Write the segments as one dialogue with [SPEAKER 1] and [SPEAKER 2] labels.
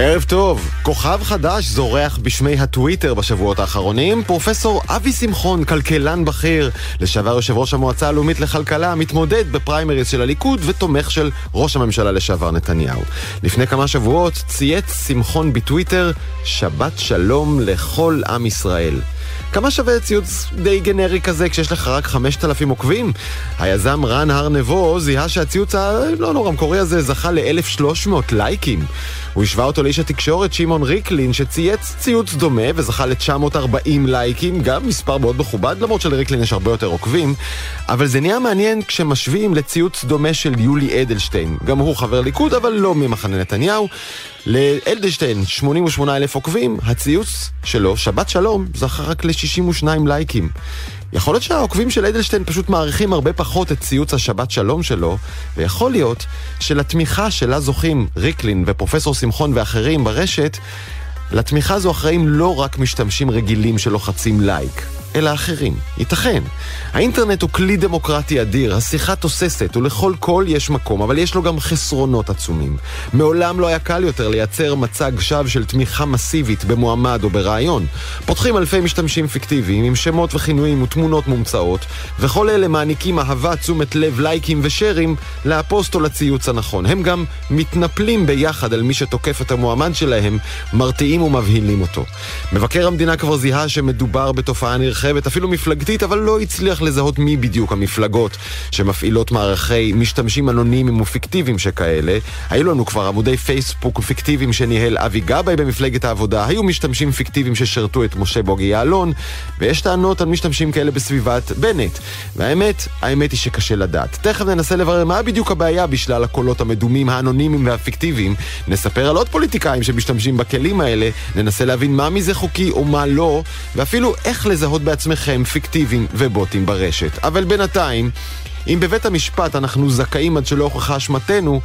[SPEAKER 1] ערב טוב. כוכב חדש זורח בשמי הטוויטר בשבועות האחרונים. פרופסור אבי שמחון, כלכלן בכיר, לשעבר יושב ראש המועצה הלאומית לכלכלה, מתמודד בפריימריז של הליכוד ותומך של ראש הממשלה לשעבר נתניהו. לפני כמה שבועות צייץ שמחון בטוויטר, שבת שלום לכל עם ישראל. כמה שווה ציוץ די גנרי כזה כשיש לך רק 5,000 עוקבים? היזם רן הר נבו זיהה שהציוץ הלא נורא מקורי הזה זכה ל-1,300 לייקים. הוא השווה אותו לאיש התקשורת שמעון ריקלין שצייץ ציוץ דומה וזכה ל-940 לייקים, גם מספר מאוד מכובד, למרות שלריקלין יש הרבה יותר עוקבים. אבל זה נהיה מעניין כשמשווים לציוץ דומה של יולי אדלשטיין. גם הוא חבר ליכוד, אבל לא ממחנה נתניהו. לאלדשטיין 88 אלף עוקבים, הציוץ שלו, שבת שלום, זכה רק ל-62 לייקים. יכול להיות שהעוקבים של אדלשטיין פשוט מעריכים הרבה פחות את ציוץ השבת שלום שלו, ויכול להיות שלתמיכה שלה זוכים ריקלין ופרופסור שמחון ואחרים ברשת, לתמיכה זו אחראים לא רק משתמשים רגילים שלוחצים לייק. אלא אחרים. ייתכן. האינטרנט הוא כלי דמוקרטי אדיר, השיחה תוססת, ולכל קול יש מקום, אבל יש לו גם חסרונות עצומים. מעולם לא היה קל יותר לייצר מצג שווא של תמיכה מסיבית במועמד או ברעיון. פותחים אלפי משתמשים פיקטיביים עם שמות וכינויים ותמונות מומצאות, וכל אלה מעניקים אהבה, תשומת לב, לייקים ושרים לפוסט או לציוץ הנכון. הם גם מתנפלים ביחד על מי שתוקף את המועמד שלהם, מרתיעים ומבהילים אותו. מבקר המדינה כבר זיהה שמדובר בתופעה נרחבת. נרחבת, אפילו מפלגתית, אבל לא הצליח לזהות מי בדיוק המפלגות שמפעילות מערכי משתמשים אנונימיים ופיקטיביים שכאלה. היו לנו כבר עמודי פייסבוק פיקטיביים שניהל אבי גבאי במפלגת העבודה, היו משתמשים פיקטיביים ששירתו את משה בוגי יעלון, ויש טענות על משתמשים כאלה בסביבת בנט. והאמת, האמת היא שקשה לדעת. תכף ננסה לברר מה בדיוק הבעיה בשלל הקולות המדומים, האנונימיים והפיקטיביים. נספר על עוד פוליטיקאים שמשתמשים בכלים האלה, ננסה להבין מה מזה חוקי או מה לא, ואפילו איך לזהות בעצמכם פיקטיביים ובוטים ברשת. אבל בינתיים, אם בבית המשפט אנחנו זכאים עד שלא הוכחה אשמתנו,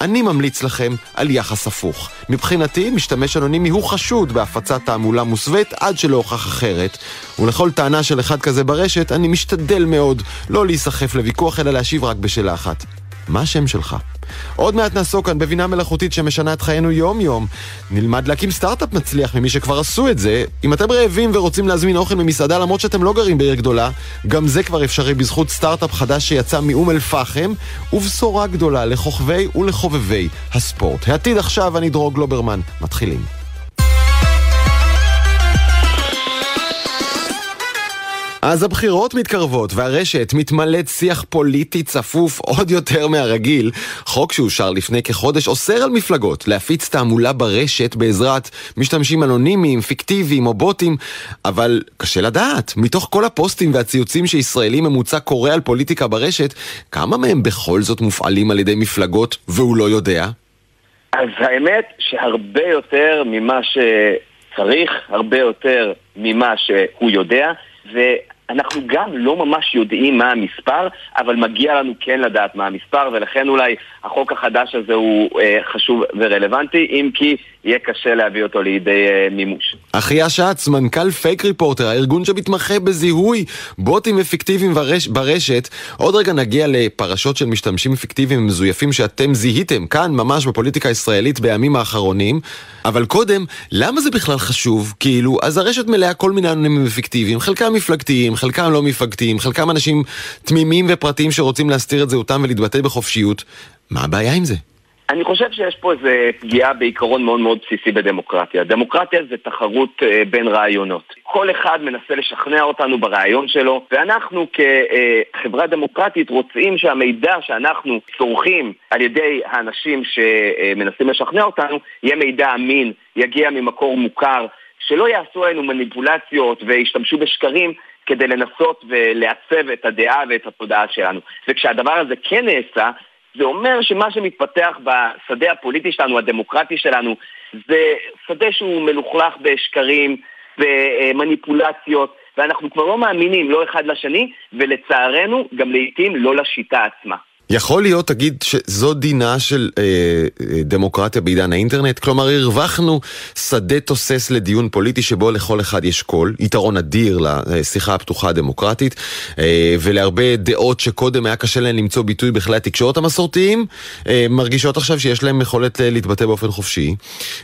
[SPEAKER 1] אני ממליץ לכם על יחס הפוך. מבחינתי, משתמש אנונימי הוא חשוד בהפצת תעמולה מוסווית עד שלא הוכח אחרת. ולכל טענה של אחד כזה ברשת, אני משתדל מאוד לא להיסחף לוויכוח, אלא להשיב רק בשאלה אחת. מה השם שלך? עוד מעט נעסוק כאן בבינה מלאכותית שמשנה את חיינו יום-יום. נלמד להקים סטארט-אפ מצליח ממי שכבר עשו את זה. אם אתם רעבים ורוצים להזמין אוכל ממסעדה למרות שאתם לא גרים בעיר גדולה, גם זה כבר אפשרי בזכות סטארט-אפ חדש שיצא מאום אל-פחם, ובשורה גדולה לכוכבי ולחובבי הספורט. העתיד עכשיו, אני דרור גלוברמן. מתחילים. אז הבחירות מתקרבות והרשת מתמלאת שיח פוליטי צפוף עוד יותר מהרגיל. חוק שאושר לפני כחודש אוסר על מפלגות להפיץ תעמולה ברשת בעזרת משתמשים אנונימיים, פיקטיביים או בוטים, אבל קשה לדעת, מתוך כל הפוסטים והציוצים שישראלי ממוצע קורא על פוליטיקה ברשת, כמה מהם בכל זאת מופעלים על ידי מפלגות והוא לא יודע?
[SPEAKER 2] אז האמת שהרבה יותר ממה שצריך, הרבה יותר ממה שהוא יודע. ואנחנו גם לא ממש יודעים מה המספר, אבל מגיע לנו כן לדעת מה המספר, ולכן אולי החוק החדש הזה הוא אה, חשוב ורלוונטי, אם כי יהיה קשה להביא אותו לידי אה, מימוש.
[SPEAKER 1] אחיה שץ, מנכ"ל פייק ריפורטר, הארגון שמתמחה בזיהוי בוטים אפקטיביים ברש, ברשת. עוד רגע נגיע לפרשות של משתמשים אפקטיביים מזויפים שאתם זיהיתם כאן, ממש בפוליטיקה הישראלית בימים האחרונים. אבל קודם, למה זה בכלל חשוב? כאילו, אז הרשת מלאה כל מיני אנונימים אפקטיביים, חלקם מפלגתיים, חלקם לא מפלגתיים, חלקם אנשים תמימים ופרטיים שרוצים להסתיר את זהותם ולהתבטא בחופשיות. מה הבעיה עם זה?
[SPEAKER 2] אני חושב שיש פה איזו פגיעה בעיקרון מאוד מאוד בסיסי בדמוקרטיה. דמוקרטיה זה תחרות אה, בין רעיונות. כל אחד מנסה לשכנע אותנו ברעיון שלו, ואנחנו כחברה דמוקרטית רוצים שהמידע שאנחנו צורכים על ידי האנשים שמנסים לשכנע אותנו, יהיה מידע אמין, יגיע ממקור מוכר, שלא יעשו עלינו מניפולציות וישתמשו בשקרים כדי לנסות ולעצב את הדעה ואת התודעה שלנו. וכשהדבר הזה כן נעשה, זה אומר שמה שמתפתח בשדה הפוליטי שלנו, הדמוקרטי שלנו, זה שדה שהוא מלוכלך בשקרים ומניפולציות, ואנחנו כבר לא מאמינים לא אחד לשני, ולצערנו גם לעיתים לא לשיטה עצמה.
[SPEAKER 1] יכול להיות, תגיד, שזו דינה של אה, אה, דמוקרטיה בעידן האינטרנט? כלומר, הרווחנו שדה תוסס לדיון פוליטי שבו לכל אחד יש קול, יתרון אדיר לשיחה הפתוחה הדמוקרטית, אה, ולהרבה דעות שקודם היה קשה להן למצוא ביטוי בכלי התקשורת המסורתיים, אה, מרגישות עכשיו שיש להן יכולת להתבטא באופן חופשי.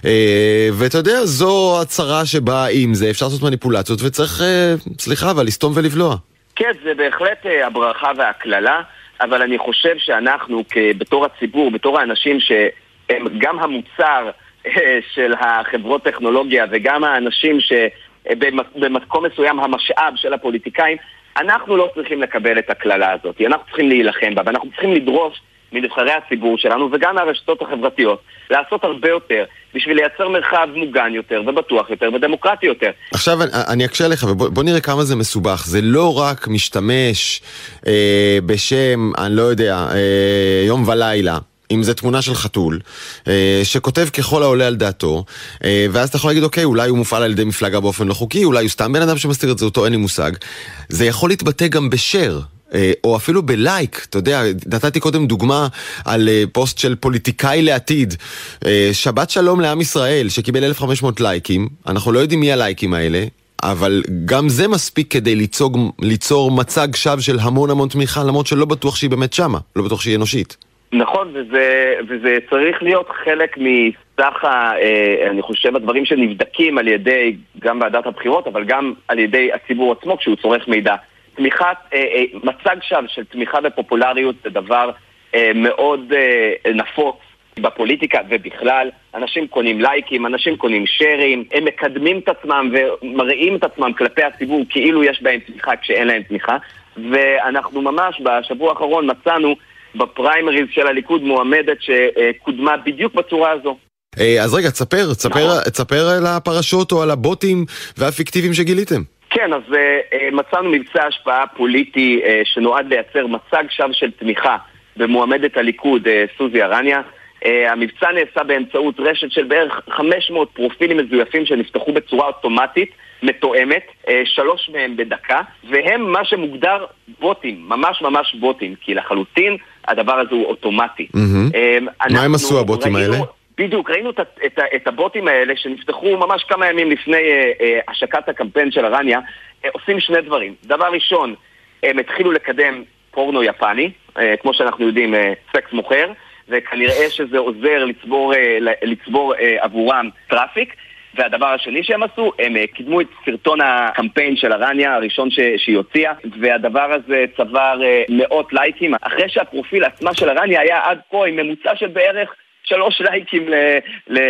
[SPEAKER 1] אה, ואתה יודע, זו הצהרה שבה עם זה אפשר לעשות מניפולציות, וצריך, אה, סליחה, אבל לסתום ולבלוע.
[SPEAKER 2] כן, זה בהחלט אה, הברכה והקללה. אבל אני חושב שאנחנו, בתור הציבור, בתור האנשים שהם גם המוצר אה, של החברות טכנולוגיה וגם האנשים שבמקום מסוים המשאב של הפוליטיקאים, אנחנו לא צריכים לקבל את הקללה הזאת, אנחנו צריכים להילחם בה, ואנחנו צריכים לדרוש מנבחרי הציבור שלנו וגם מהרשתות החברתיות לעשות הרבה יותר בשביל לייצר מרחב מוגן יותר ובטוח יותר ודמוקרטי יותר.
[SPEAKER 1] עכשיו אני אקשה לך ובוא נראה כמה זה מסובך. זה לא רק משתמש אה, בשם, אני לא יודע, אה, יום ולילה. אם זה תמונה של חתול, אה, שכותב ככל העולה על דעתו, אה, ואז אתה יכול להגיד, אוקיי, אולי הוא מופעל על ידי מפלגה באופן לא חוקי, אולי הוא סתם בן אדם שמסתיר את זהותו, אין לי מושג. זה יכול להתבטא גם בשר. אה, או אפילו בלייק, אתה יודע, נתתי קודם דוגמה על אה, פוסט של פוליטיקאי לעתיד, אה, שבת שלום לעם ישראל, שקיבל 1,500 לייקים, אנחנו לא יודעים מי הלייקים האלה, אבל גם זה מספיק כדי ליצוג, ליצור מצג שווא של המון המון תמיכה, למרות שלא בטוח שהיא באמת שמה, לא בטוח שהיא אנושית.
[SPEAKER 2] נכון, וזה, וזה צריך להיות חלק מסך, ה, אני חושב, הדברים שנבדקים על ידי גם ועדת הבחירות, אבל גם על ידי הציבור עצמו כשהוא צורך מידע. תמיכת, אה, אה, מצג שווא של תמיכה בפופולריות זה דבר אה, מאוד נפוץ בפוליטיקה ובכלל. אנשים קונים לייקים, אנשים קונים שרים, הם מקדמים את עצמם ומראים את עצמם כלפי הציבור כאילו יש בהם תמיכה כשאין להם תמיכה. ואנחנו ממש בשבוע האחרון מצאנו בפריימריז של הליכוד מועמדת שקודמה בדיוק בצורה הזו.
[SPEAKER 1] אז רגע, תספר, תספר, נכון. תספר על הפרשות או על הבוטים והפיקטיביים שגיליתם.
[SPEAKER 2] כן, אז uh, מצאנו מבצע השפעה פוליטי uh, שנועד לייצר מצג שווא של תמיכה במועמדת הליכוד, uh, סוזי ארניה. Uh, המבצע נעשה באמצעות רשת של בערך 500 פרופילים מזויפים שנפתחו בצורה אוטומטית, מתואמת, אה, שלוש מהם בדקה, והם מה שמוגדר בוטים, ממש ממש בוטים, כי לחלוטין הדבר הזה הוא אוטומטי.
[SPEAKER 1] Mm-hmm. אה, מה הם עשו הבוטים ראינו... האלה?
[SPEAKER 2] בדיוק, ראינו את, את, את הבוטים האלה שנפתחו ממש כמה ימים לפני אה, אה, השקת הקמפיין של ארניה, אה, עושים שני דברים. דבר ראשון, הם התחילו לקדם פורנו יפני, אה, כמו שאנחנו יודעים, אה, סקס מוכר, וכנראה שזה עוזר לצבור, אה, לצבור אה, עבורם traffic. והדבר השני שהם עשו, הם אה, קידמו את סרטון הקמפיין של ארניה, הראשון ש... שהיא הוציאה, והדבר הזה צבר אה, מאות לייקים, אחרי שהפרופיל עצמה של ארניה היה עד כה עם ממוצע של בערך שלוש לייקים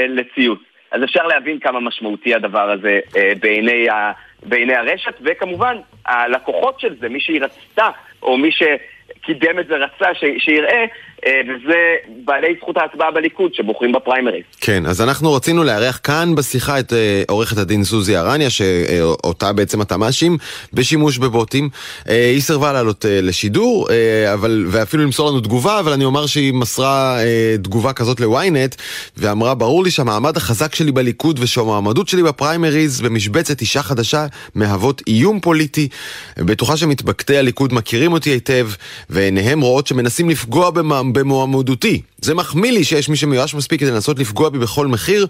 [SPEAKER 2] לציוץ. אז אפשר להבין כמה משמעותי הדבר הזה אה, בעיני, ה, בעיני הרשת, וכמובן, הלקוחות של זה, מי שהיא רצתה, או מי שקידם את זה רצה ש, שיראה, אה, וזה בעלי זכות ההצבעה בליכוד שבוחרים בפריימריז.
[SPEAKER 1] כן, אז אנחנו רצינו לארח כאן בשיחה את אה, עורכת הדין סוזי ארניה, שאותה בעצם אתה מאשים בשימוש בבוטים. אה, היא סירבה לעלות לשידור, אבל, ואפילו למסור לנו תגובה, אבל אני אומר שהיא מסרה תגובה כזאת לוויינט, ואמרה, ברור לי שהמעמד החזק שלי בליכוד ושהמועמדות שלי בפריימריז במשבצת אישה חדשה מהוות איום פוליטי. בטוחה שמתבקתי הליכוד מכירים אותי היטב, ועיניהם רואות שמנסים לפגוע במעמד bem o amor do ti. זה מחמיא לי שיש מי שמיואש מספיק כדי לנסות לפגוע בי בכל מחיר.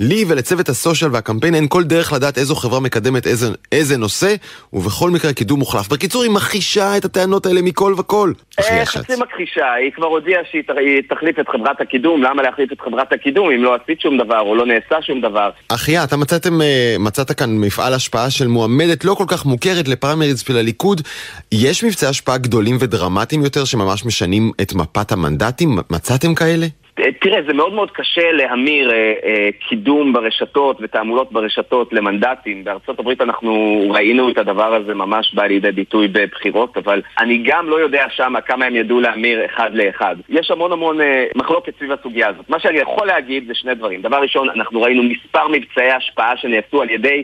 [SPEAKER 1] לי ולצוות הסושיאל והקמפיין אין כל דרך לדעת איזו חברה מקדמת איזה, איזה נושא, ובכל מקרה קידום מוחלף. בקיצור, היא מכחישה את הטענות האלה מכל וכל.
[SPEAKER 2] אה, חצי מכחישה, היא כבר הודיעה שהיא תחליף את חברת הקידום, למה להחליף את חברת הקידום אם לא עשית שום דבר או לא נעשה שום דבר?
[SPEAKER 1] אחיה, אתה מצאתם, אה, מצאת כאן מפעל השפעה של מועמדת לא כל כך מוכרת לפריימריז של הליכוד. יש מבצעי השפעה גדולים ודרמטיים יותר שממש משנים את מפת המנדטים? מצאתם כאלה?
[SPEAKER 2] תראה, זה מאוד מאוד קשה להמיר אה, אה, קידום ברשתות ותעמולות ברשתות למנדטים. בארצות הברית אנחנו ראינו את הדבר הזה ממש בא לידי ביטוי בבחירות, אבל אני גם לא יודע שם כמה הם ידעו להמיר אחד לאחד. יש המון המון אה, מחלוקת סביב הסוגיה הזאת. מה שאני יכול להגיד זה שני דברים. דבר ראשון, אנחנו ראינו מספר מבצעי השפעה שנעשו על ידי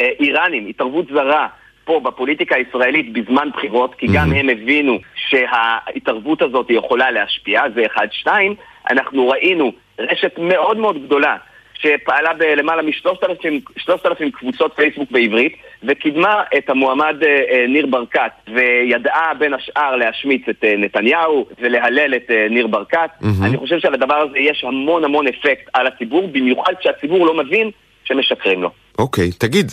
[SPEAKER 2] אה, איראנים, התערבות זרה. פה בפוליטיקה הישראלית בזמן בחירות, כי גם הם הבינו שההתערבות הזאת יכולה להשפיע, זה אחד. שתיים, אנחנו ראינו רשת מאוד מאוד גדולה שפעלה בלמעלה מ-3,000 קבוצות פייסבוק בעברית, וקידמה את המועמד אה, אה, ניר ברקת, וידעה בין השאר להשמיץ את אה, נתניהו ולהלל את אה, ניר ברקת. Mm-hmm. אני חושב שעל הדבר הזה יש המון המון אפקט על הציבור, במיוחד כשהציבור לא מבין שמשקרים לו.
[SPEAKER 1] אוקיי, okay, תגיד,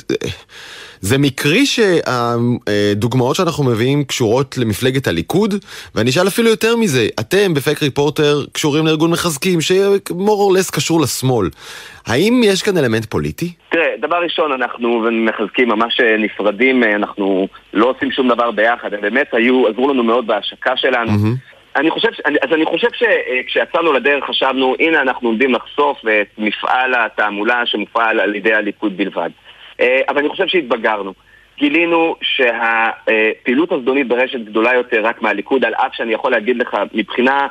[SPEAKER 1] זה מקרי שהדוגמאות שאנחנו מביאים קשורות למפלגת הליכוד? ואני אשאל אפילו יותר מזה, אתם בפייק ריפורטר קשורים לארגון מחזקים שמור או לס קשור לשמאל. האם יש כאן אלמנט פוליטי?
[SPEAKER 2] תראה, דבר ראשון, אנחנו מחזקים ממש נפרדים, אנחנו לא עושים שום דבר ביחד, הם באמת היו, עזרו לנו מאוד בהשקה שלנו. Mm-hmm. אני חושב, אז אני חושב שכשיצאנו לדרך חשבנו, הנה אנחנו עומדים לחשוף את מפעל התעמולה שמופעל על ידי הליכוד בלבד. אה, אבל אני חושב שהתבגרנו. גילינו שהפעילות הזדונית ברשת גדולה יותר רק מהליכוד, על אף שאני יכול להגיד לך, מבחינה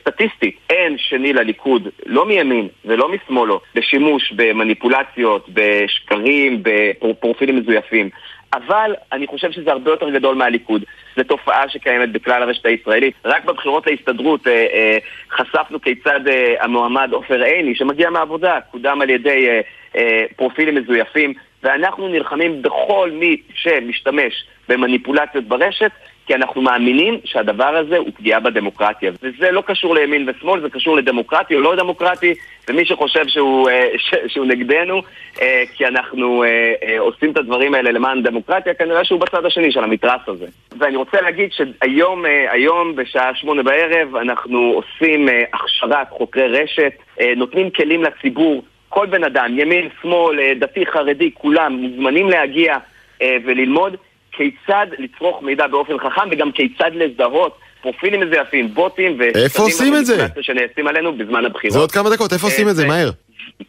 [SPEAKER 2] סטטיסטית, אין שני לליכוד, לא מימין ולא משמאלו, בשימוש במניפולציות, בשקרים, בפרופילים מזויפים. אבל אני חושב שזה הרבה יותר גדול מהליכוד. זו תופעה שקיימת בכלל הרשת הישראלית. רק בבחירות להסתדרות אה, אה, חשפנו כיצד אה, המועמד עופר עיני, שמגיע מהעבודה, קודם על ידי אה, אה, פרופילים מזויפים, ואנחנו נלחמים בכל מי שמשתמש במניפולציות ברשת, כי אנחנו מאמינים שהדבר הזה הוא פגיעה בדמוקרטיה. וזה לא קשור לימין ושמאל, זה קשור לדמוקרטי או לא דמוקרטי, ומי שחושב שהוא, אה, שהוא נגדנו, אה, כי אנחנו אה, עושים את הדברים האלה למען דמוקרטיה, כנראה שהוא בצד השני של המתרס הזה. ואני רוצה להגיד שהיום, היום בשעה שמונה בערב, אנחנו עושים הכשרת חוקרי רשת, נותנים כלים לציבור. כל בן אדם, ימין, שמאל, דתי, חרדי, כולם מוזמנים להגיע וללמוד. כיצד לצרוך מידע באופן חכם וגם כיצד לזהות פרופילים מזויפים, בוטים
[SPEAKER 1] ו... איפה עושים את זה?
[SPEAKER 2] שנעשים עלינו בזמן הבחירות.
[SPEAKER 1] זה עוד כמה דקות, איפה עושים את זה? אה, מהר.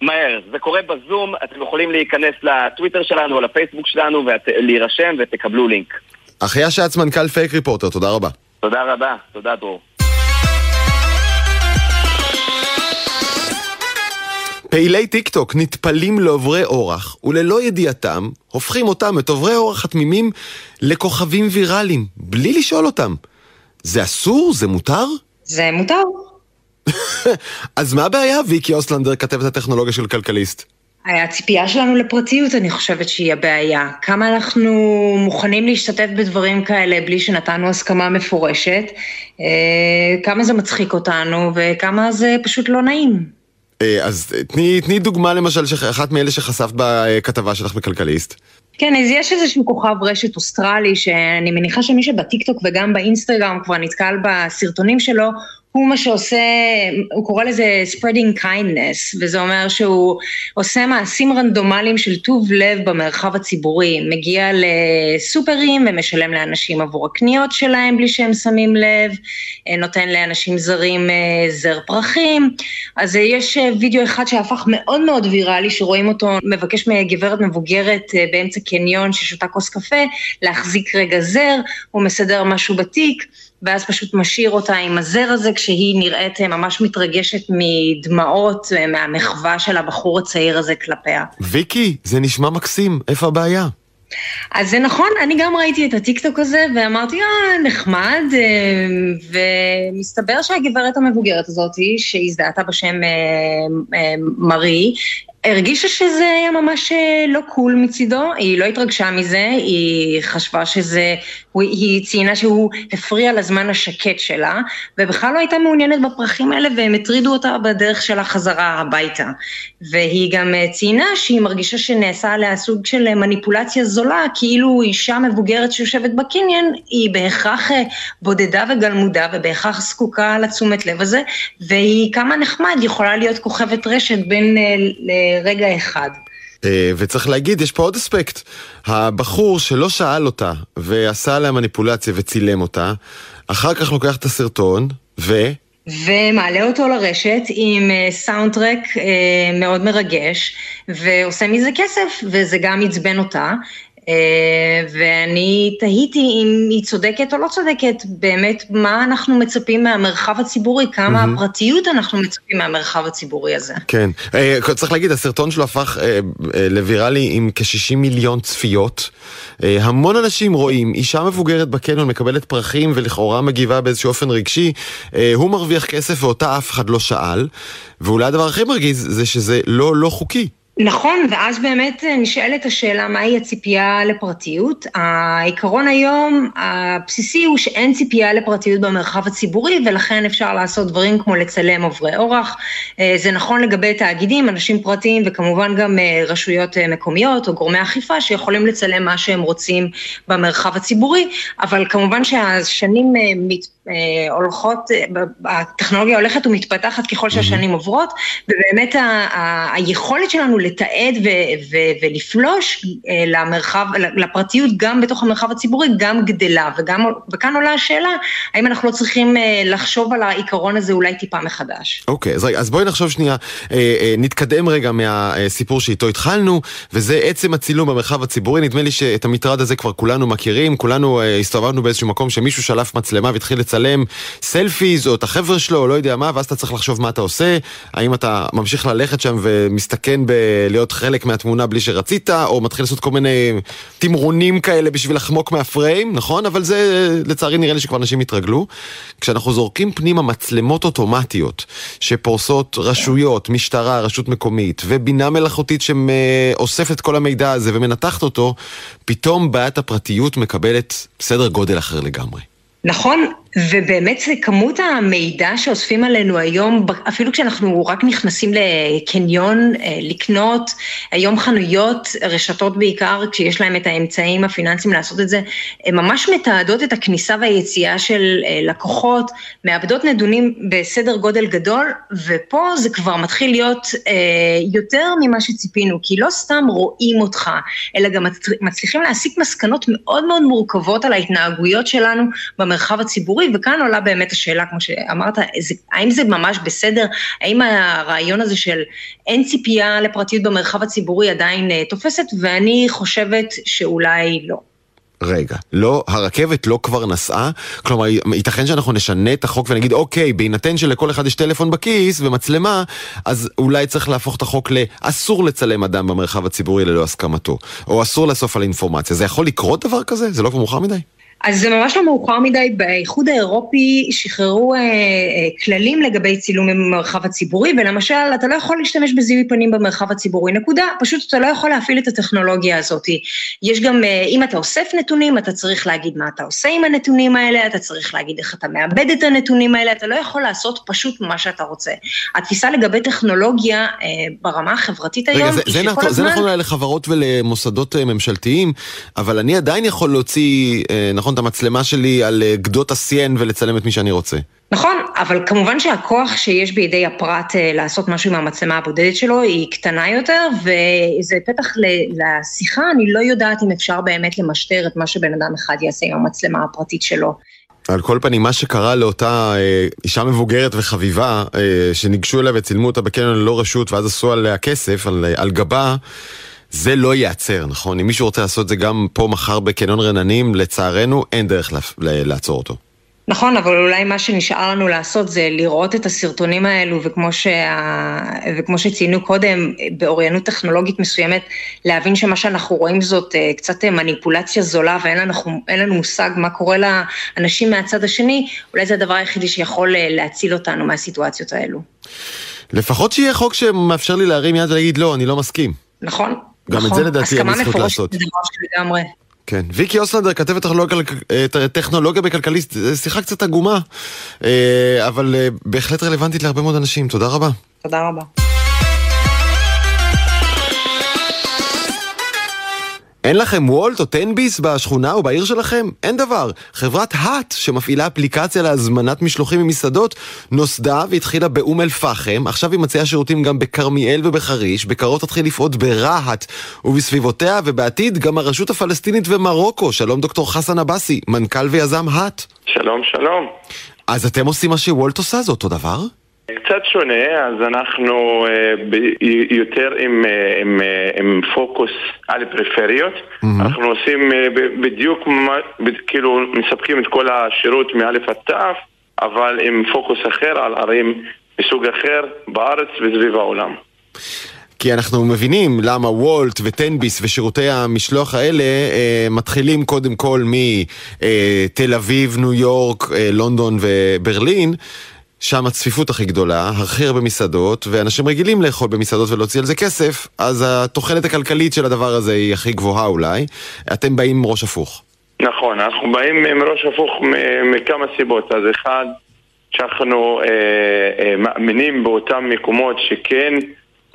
[SPEAKER 2] מהר, זה קורה בזום, אתם יכולים להיכנס לטוויטר שלנו או לפייסבוק שלנו ולהירשם ותקבלו לינק.
[SPEAKER 1] אחיה שץ, מנכ"ל פייק ריפורטר, תודה רבה.
[SPEAKER 2] תודה רבה, תודה דרור.
[SPEAKER 1] פעילי טיק טוק נטפלים לעוברי אורח, וללא ידיעתם, הופכים אותם, את עוברי אורח התמימים, לכוכבים ויראליים, בלי לשאול אותם. זה אסור? זה מותר?
[SPEAKER 3] זה מותר.
[SPEAKER 1] אז מה הבעיה, ויקי אוסלנדר, כתבת הטכנולוגיה של כלכליסט?
[SPEAKER 3] הציפייה שלנו לפרטיות, אני חושבת שהיא הבעיה. כמה אנחנו מוכנים להשתתף בדברים כאלה בלי שנתנו הסכמה מפורשת, אה, כמה זה מצחיק אותנו וכמה זה פשוט לא נעים.
[SPEAKER 1] אה, אז תני, תני דוגמה למשל, אחת מאלה שחשפת בכתבה שלך בכלכליסט.
[SPEAKER 3] כן, אז יש איזשהו כוכב רשת אוסטרלי, שאני מניחה שמי שבטיקטוק וגם באינסטגרם כבר נתקל בסרטונים שלו, הוא מה שעושה, הוא קורא לזה spreading kindness, וזה אומר שהוא עושה מעשים רנדומליים של טוב לב במרחב הציבורי, מגיע לסופרים ומשלם לאנשים עבור הקניות שלהם בלי שהם שמים לב, נותן לאנשים זרים אה, זר פרחים, אז יש וידאו אחד שהפך מאוד מאוד ויראלי, שרואים אותו מבקש מגברת מבוגרת אה, באמצע קניון ששותה כוס קפה, להחזיק רגע זר, הוא מסדר משהו בתיק, ואז פשוט משאיר אותה עם הזר הזה, כשהיא נראית אה, ממש מתרגשת מדמעות אה, מהמחווה של הבחור הצעיר הזה כלפיה.
[SPEAKER 1] ויקי, זה נשמע מקסים, איפה הבעיה?
[SPEAKER 3] אז זה נכון, אני גם ראיתי את הטיקטוק הזה ואמרתי, אה, נחמד, אה, ומסתבר שהגברת המבוגרת הזאת, שהזדהתה בשם מרי, הרגישה שזה היה ממש אה, לא קול מצידו, היא לא התרגשה מזה, היא חשבה שזה, היא ציינה שהוא הפריע לזמן השקט שלה, ובכלל לא הייתה מעוניינת בפרחים האלה והם הטרידו אותה בדרך שלה חזרה הביתה. והיא גם אה, ציינה שהיא מרגישה שנעשה עליה סוג של מניפולציה זולה, כאילו אישה מבוגרת שיושבת בקניון, היא בהכרח אה, בודדה וגלמודה ובהכרח זקוקה לתשומת לב הזה, והיא כמה נחמד, יכולה להיות כוכבת רשת בין... רגע אחד.
[SPEAKER 1] אה, וצריך להגיד, יש פה עוד אספקט. הבחור שלא שאל אותה ועשה עליה מניפולציה וצילם אותה, אחר כך לוקח את הסרטון ו...
[SPEAKER 3] ומעלה אותו לרשת עם סאונד טרק uh, מאוד מרגש, ועושה מזה כסף, וזה גם עצבן אותה. Uh, ואני תהיתי אם היא צודקת או לא צודקת, באמת, מה אנחנו מצפים מהמרחב הציבורי, כמה mm-hmm. הפרטיות אנחנו מצפים מהמרחב הציבורי הזה.
[SPEAKER 1] כן, צריך להגיד, הסרטון שלו הפך לוויראלי עם כ-60 מיליון צפיות. המון אנשים רואים, אישה מבוגרת בקניון מקבלת פרחים ולכאורה מגיבה באיזשהו אופן רגשי, הוא מרוויח כסף ואותה אף אחד לא שאל, ואולי הדבר הכי מרגיז זה שזה לא לא חוקי.
[SPEAKER 3] נכון, ואז באמת נשאלת השאלה מהי הציפייה לפרטיות. העיקרון היום הבסיסי הוא שאין ציפייה לפרטיות במרחב הציבורי ולכן אפשר לעשות דברים כמו לצלם עוברי אורח. זה נכון לגבי תאגידים, אנשים פרטיים וכמובן גם רשויות מקומיות או גורמי אכיפה שיכולים לצלם מה שהם רוצים במרחב הציבורי, אבל כמובן שהשנים מת... הולכות, הטכנולוגיה הולכת ומתפתחת ככל שהשנים עוברות, ובאמת ה- ה- היכולת שלנו לתעד ו- ו- ולפלוש למרחב, לפרטיות גם בתוך המרחב הציבורי, גם גדלה, וגם, וכאן עולה השאלה, האם אנחנו לא צריכים לחשוב על העיקרון הזה אולי טיפה מחדש.
[SPEAKER 1] אוקיי, okay, אז, אז בואי נחשוב שנייה, נתקדם רגע מהסיפור שאיתו התחלנו, וזה עצם הצילום במרחב הציבורי, נדמה לי שאת המטרד הזה כבר כולנו מכירים, כולנו הסתובבנו באיזשהו מקום שמישהו שלף מצלמה והתחיל לצלם סלפיז או את החבר'ה שלו או לא יודע מה, ואז אתה צריך לחשוב מה אתה עושה, האם אתה ממשיך ללכת שם ומסתכן בלהיות חלק מהתמונה בלי שרצית, או מתחיל לעשות כל מיני תמרונים כאלה בשביל לחמוק מהפריים, נכון? אבל זה לצערי נראה לי שכבר אנשים התרגלו. כשאנחנו זורקים פנימה מצלמות אוטומטיות שפורסות רשויות, משטרה, רשות מקומית, ובינה מלאכותית שאוספת כל המידע הזה ומנתחת אותו, פתאום בעיית הפרטיות מקבלת סדר גודל אחר לגמרי.
[SPEAKER 3] נכון, ובאמת זה כמות המידע שאוספים עלינו היום, אפילו כשאנחנו רק נכנסים לקניון לקנות, היום חנויות, רשתות בעיקר, כשיש להם את האמצעים הפיננסיים לעשות את זה, הן ממש מתעדות את הכניסה והיציאה של לקוחות, מאבדות נדונים בסדר גודל גדול, ופה זה כבר מתחיל להיות יותר ממה שציפינו, כי לא סתם רואים אותך, אלא גם מצליחים להסיק מסקנות מאוד מאוד מורכבות על ההתנהגויות שלנו במרחב הציבורי. וכאן עולה באמת השאלה, כמו שאמרת, האם זה ממש בסדר? האם הרעיון הזה של אין ציפייה לפרטיות במרחב הציבורי עדיין תופסת? ואני חושבת שאולי לא.
[SPEAKER 1] רגע, לא, הרכבת לא כבר נסעה? כלומר, ייתכן שאנחנו נשנה את החוק ונגיד, אוקיי, בהינתן שלכל אחד יש טלפון בכיס ומצלמה, אז אולי צריך להפוך את החוק לאסור לצלם אדם במרחב הציבורי ללא הסכמתו, או אסור לאסוף על אינפורמציה. זה יכול לקרות דבר כזה? זה לא כבר מאוחר מדי?
[SPEAKER 3] אז זה ממש לא מאוחר מדי, באיחוד האירופי שחררו אה, אה, כללים לגבי צילומים במרחב הציבורי, ולמשל, אתה לא יכול להשתמש בזיהוי פנים במרחב הציבורי, נקודה, פשוט אתה לא יכול להפעיל את הטכנולוגיה הזאת. יש גם, אה, אם אתה אוסף נתונים, אתה צריך להגיד מה אתה עושה עם הנתונים האלה, אתה צריך להגיד איך אתה מאבד את הנתונים האלה, אתה לא יכול לעשות פשוט מה שאתה רוצה. התפיסה לגבי טכנולוגיה אה, ברמה החברתית
[SPEAKER 1] רגע,
[SPEAKER 3] היום,
[SPEAKER 1] זה,
[SPEAKER 3] היא
[SPEAKER 1] זה
[SPEAKER 3] שכל
[SPEAKER 1] נכון,
[SPEAKER 3] הזמן...
[SPEAKER 1] זה נכון לחברות ולמוסדות אה, ממשלתיים, אבל אני עדיין יכול להוציא, אה, נכון, את המצלמה שלי על אה, גדות הסיין ולצלם את מי שאני רוצה.
[SPEAKER 3] נכון, אבל כמובן שהכוח שיש בידי הפרט אה, לעשות משהו עם המצלמה הבודדת שלו היא קטנה יותר, וזה פתח לשיחה, אני לא יודעת אם אפשר באמת למשטר את מה שבן אדם אחד יעשה עם המצלמה הפרטית שלו.
[SPEAKER 1] על כל פנים, מה שקרה לאותה אה, אישה מבוגרת וחביבה, אה, שניגשו אליה וצילמו אותה בקניון ללא רשות, ואז עשו עליה כסף, על, על גבה, זה לא ייעצר, נכון? אם מישהו רוצה לעשות זה גם פה מחר בקניון רננים, לצערנו אין דרך לה, לעצור אותו.
[SPEAKER 3] נכון, אבל אולי מה שנשאר לנו לעשות זה לראות את הסרטונים האלו, וכמו, שה... וכמו שציינו קודם, באוריינות טכנולוגית מסוימת, להבין שמה שאנחנו רואים זאת קצת מניפולציה זולה, ואין לנו, לנו מושג מה קורה לאנשים מהצד השני, אולי זה הדבר היחידי שיכול להציל אותנו מהסיטואציות האלו.
[SPEAKER 1] לפחות שיהיה חוק שמאפשר לי להרים יד ולהגיד לא, אני לא מסכים.
[SPEAKER 3] נכון.
[SPEAKER 1] גם
[SPEAKER 3] נכון.
[SPEAKER 1] את זה לדעתי אין לי זכות לעשות. כן. ויקי אוסלנדר, כתבת טכנולוגיה, טכנולוגיה בכלכליסט, שיחה קצת עגומה, אבל בהחלט רלוונטית להרבה מאוד אנשים. תודה רבה.
[SPEAKER 3] תודה רבה.
[SPEAKER 1] אין לכם וולט או תן-ביס בשכונה או בעיר שלכם? אין דבר. חברת האט, שמפעילה אפליקציה להזמנת משלוחים ממסעדות, נוסדה והתחילה באום אל-פחם, עכשיו היא מציעה שירותים גם בכרמיאל ובחריש, בקרוב תתחיל לפעוד ברהט ובסביבותיה, ובעתיד גם הרשות הפלסטינית ומרוקו. שלום דוקטור חסן עבאסי, מנכ"ל ויזם האט.
[SPEAKER 4] שלום, שלום.
[SPEAKER 1] אז אתם עושים מה שוולט עושה, זה אותו דבר?
[SPEAKER 4] קצת שונה, אז אנחנו יותר עם, עם, עם פוקוס על פריפריות. Mm-hmm. אנחנו עושים בדיוק, כאילו מספקים את כל השירות מאלף עד תף, אבל עם פוקוס אחר על ערים מסוג אחר בארץ וסביב העולם.
[SPEAKER 1] כי אנחנו מבינים למה וולט וטנביס ושירותי המשלוח האלה אה, מתחילים קודם כל מתל אביב, ניו יורק, אה, לונדון וברלין. שם הצפיפות הכי גדולה, הכי הרבה מסעדות, ואנשים רגילים לאכול במסעדות ולהוציא על זה כסף, אז התוחלת הכלכלית של הדבר הזה היא הכי גבוהה אולי. אתם באים עם ראש הפוך.
[SPEAKER 4] נכון, אנחנו באים עם ראש הפוך מכמה סיבות. אז אחד, שאנחנו אה, אה, מאמינים באותם מקומות שכן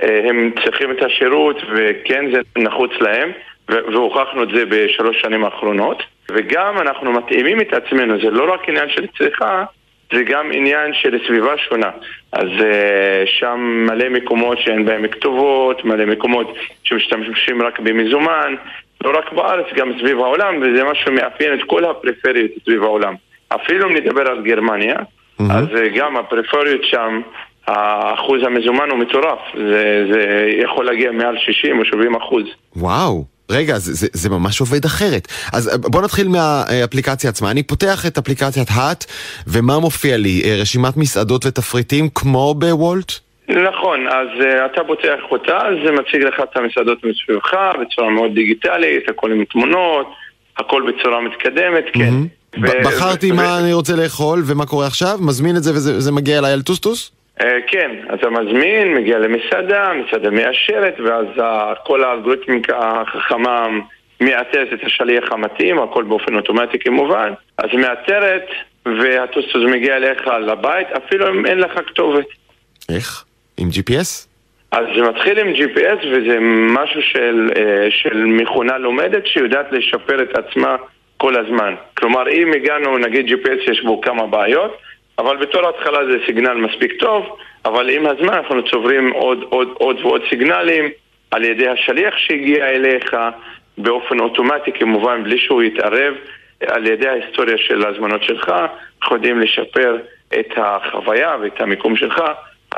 [SPEAKER 4] אה, הם צריכים את השירות וכן זה נחוץ להם והוכחנו את זה בשלוש שנים האחרונות וגם אנחנו מתאימים את עצמנו, זה לא רק עניין של צריכה זה גם עניין של סביבה שונה. אז uh, שם מלא מקומות שאין בהם כתובות, מלא מקומות שמשתמשים רק במזומן, לא רק בארץ, גם סביב העולם, וזה מה שמאפיין את כל הפריפריות סביב העולם. אפילו אם נדבר על גרמניה, mm-hmm. אז uh, גם הפריפריות שם האחוז המזומן הוא מטורף, זה, זה יכול להגיע מעל 60 או 70 אחוז.
[SPEAKER 1] וואו. רגע, זה, זה, זה ממש עובד אחרת. אז אה, בוא נתחיל מהאפליקציה עצמה. אני פותח את אפליקציית האט, ומה מופיע לי? אה, רשימת מסעדות ותפריטים כמו בוולט?
[SPEAKER 4] נכון, אז uh, אתה פותח אותה, זה מציג לך את המסעדות מסביבך בצורה מאוד דיגיטלית, הכל עם תמונות, הכל בצורה מתקדמת, כן.
[SPEAKER 1] Mm-hmm. ו- בחרתי ו- מה ו- אני רוצה לאכול, ומה קורה עכשיו? מזמין את זה וזה מגיע אליי על טוסטוס?
[SPEAKER 4] אה, כן, אתה מזמין, מגיע למסעדה, מסעדה מאשרת, ואז כל האלגוריתמיקה החכמה מאתרת את השליח המתאים, הכל באופן אוטומטי כמובן, אז מאתרת, והטוסטוס מגיע אליך לבית, אפילו אם אין לך כתובת.
[SPEAKER 1] איך? עם GPS?
[SPEAKER 4] אז זה מתחיל עם GPS וזה משהו של, אה, של מכונה לומדת שיודעת לשפר את עצמה כל הזמן. כלומר, אם הגענו, נגיד GPS יש בו כמה בעיות, אבל בתור התחלה זה סיגנל מספיק טוב, אבל עם הזמן אנחנו צוברים עוד, עוד, עוד ועוד סיגנלים על ידי השליח שהגיע אליך באופן אוטומטי כמובן, בלי שהוא יתערב, על ידי ההיסטוריה של ההזמנות שלך, אנחנו יודעים לשפר את החוויה ואת המיקום שלך.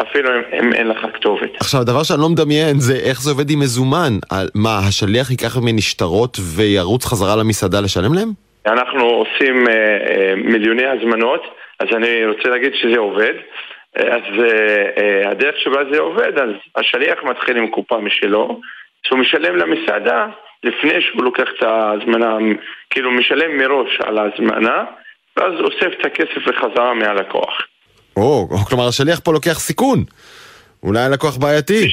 [SPEAKER 4] אפילו אם, אם אין לך כתובת.
[SPEAKER 1] עכשיו, הדבר שאני לא מדמיין זה איך זה עובד עם מזומן. מה, השליח ייקח ממני שטרות וירוץ חזרה למסעדה לשלם להם?
[SPEAKER 4] אנחנו עושים אה, אה, מיליוני הזמנות. אז אני רוצה להגיד שזה עובד. אז uh, הדרך שבה זה עובד, אז השליח מתחיל עם קופה משלו, שהוא משלם למסעדה לפני שהוא לוקח את ההזמנה, כאילו משלם מראש על ההזמנה, ואז אוסף את הכסף בחזרה מהלקוח.
[SPEAKER 1] או, כלומר השליח פה לוקח סיכון. אולי הלקוח בעייתי.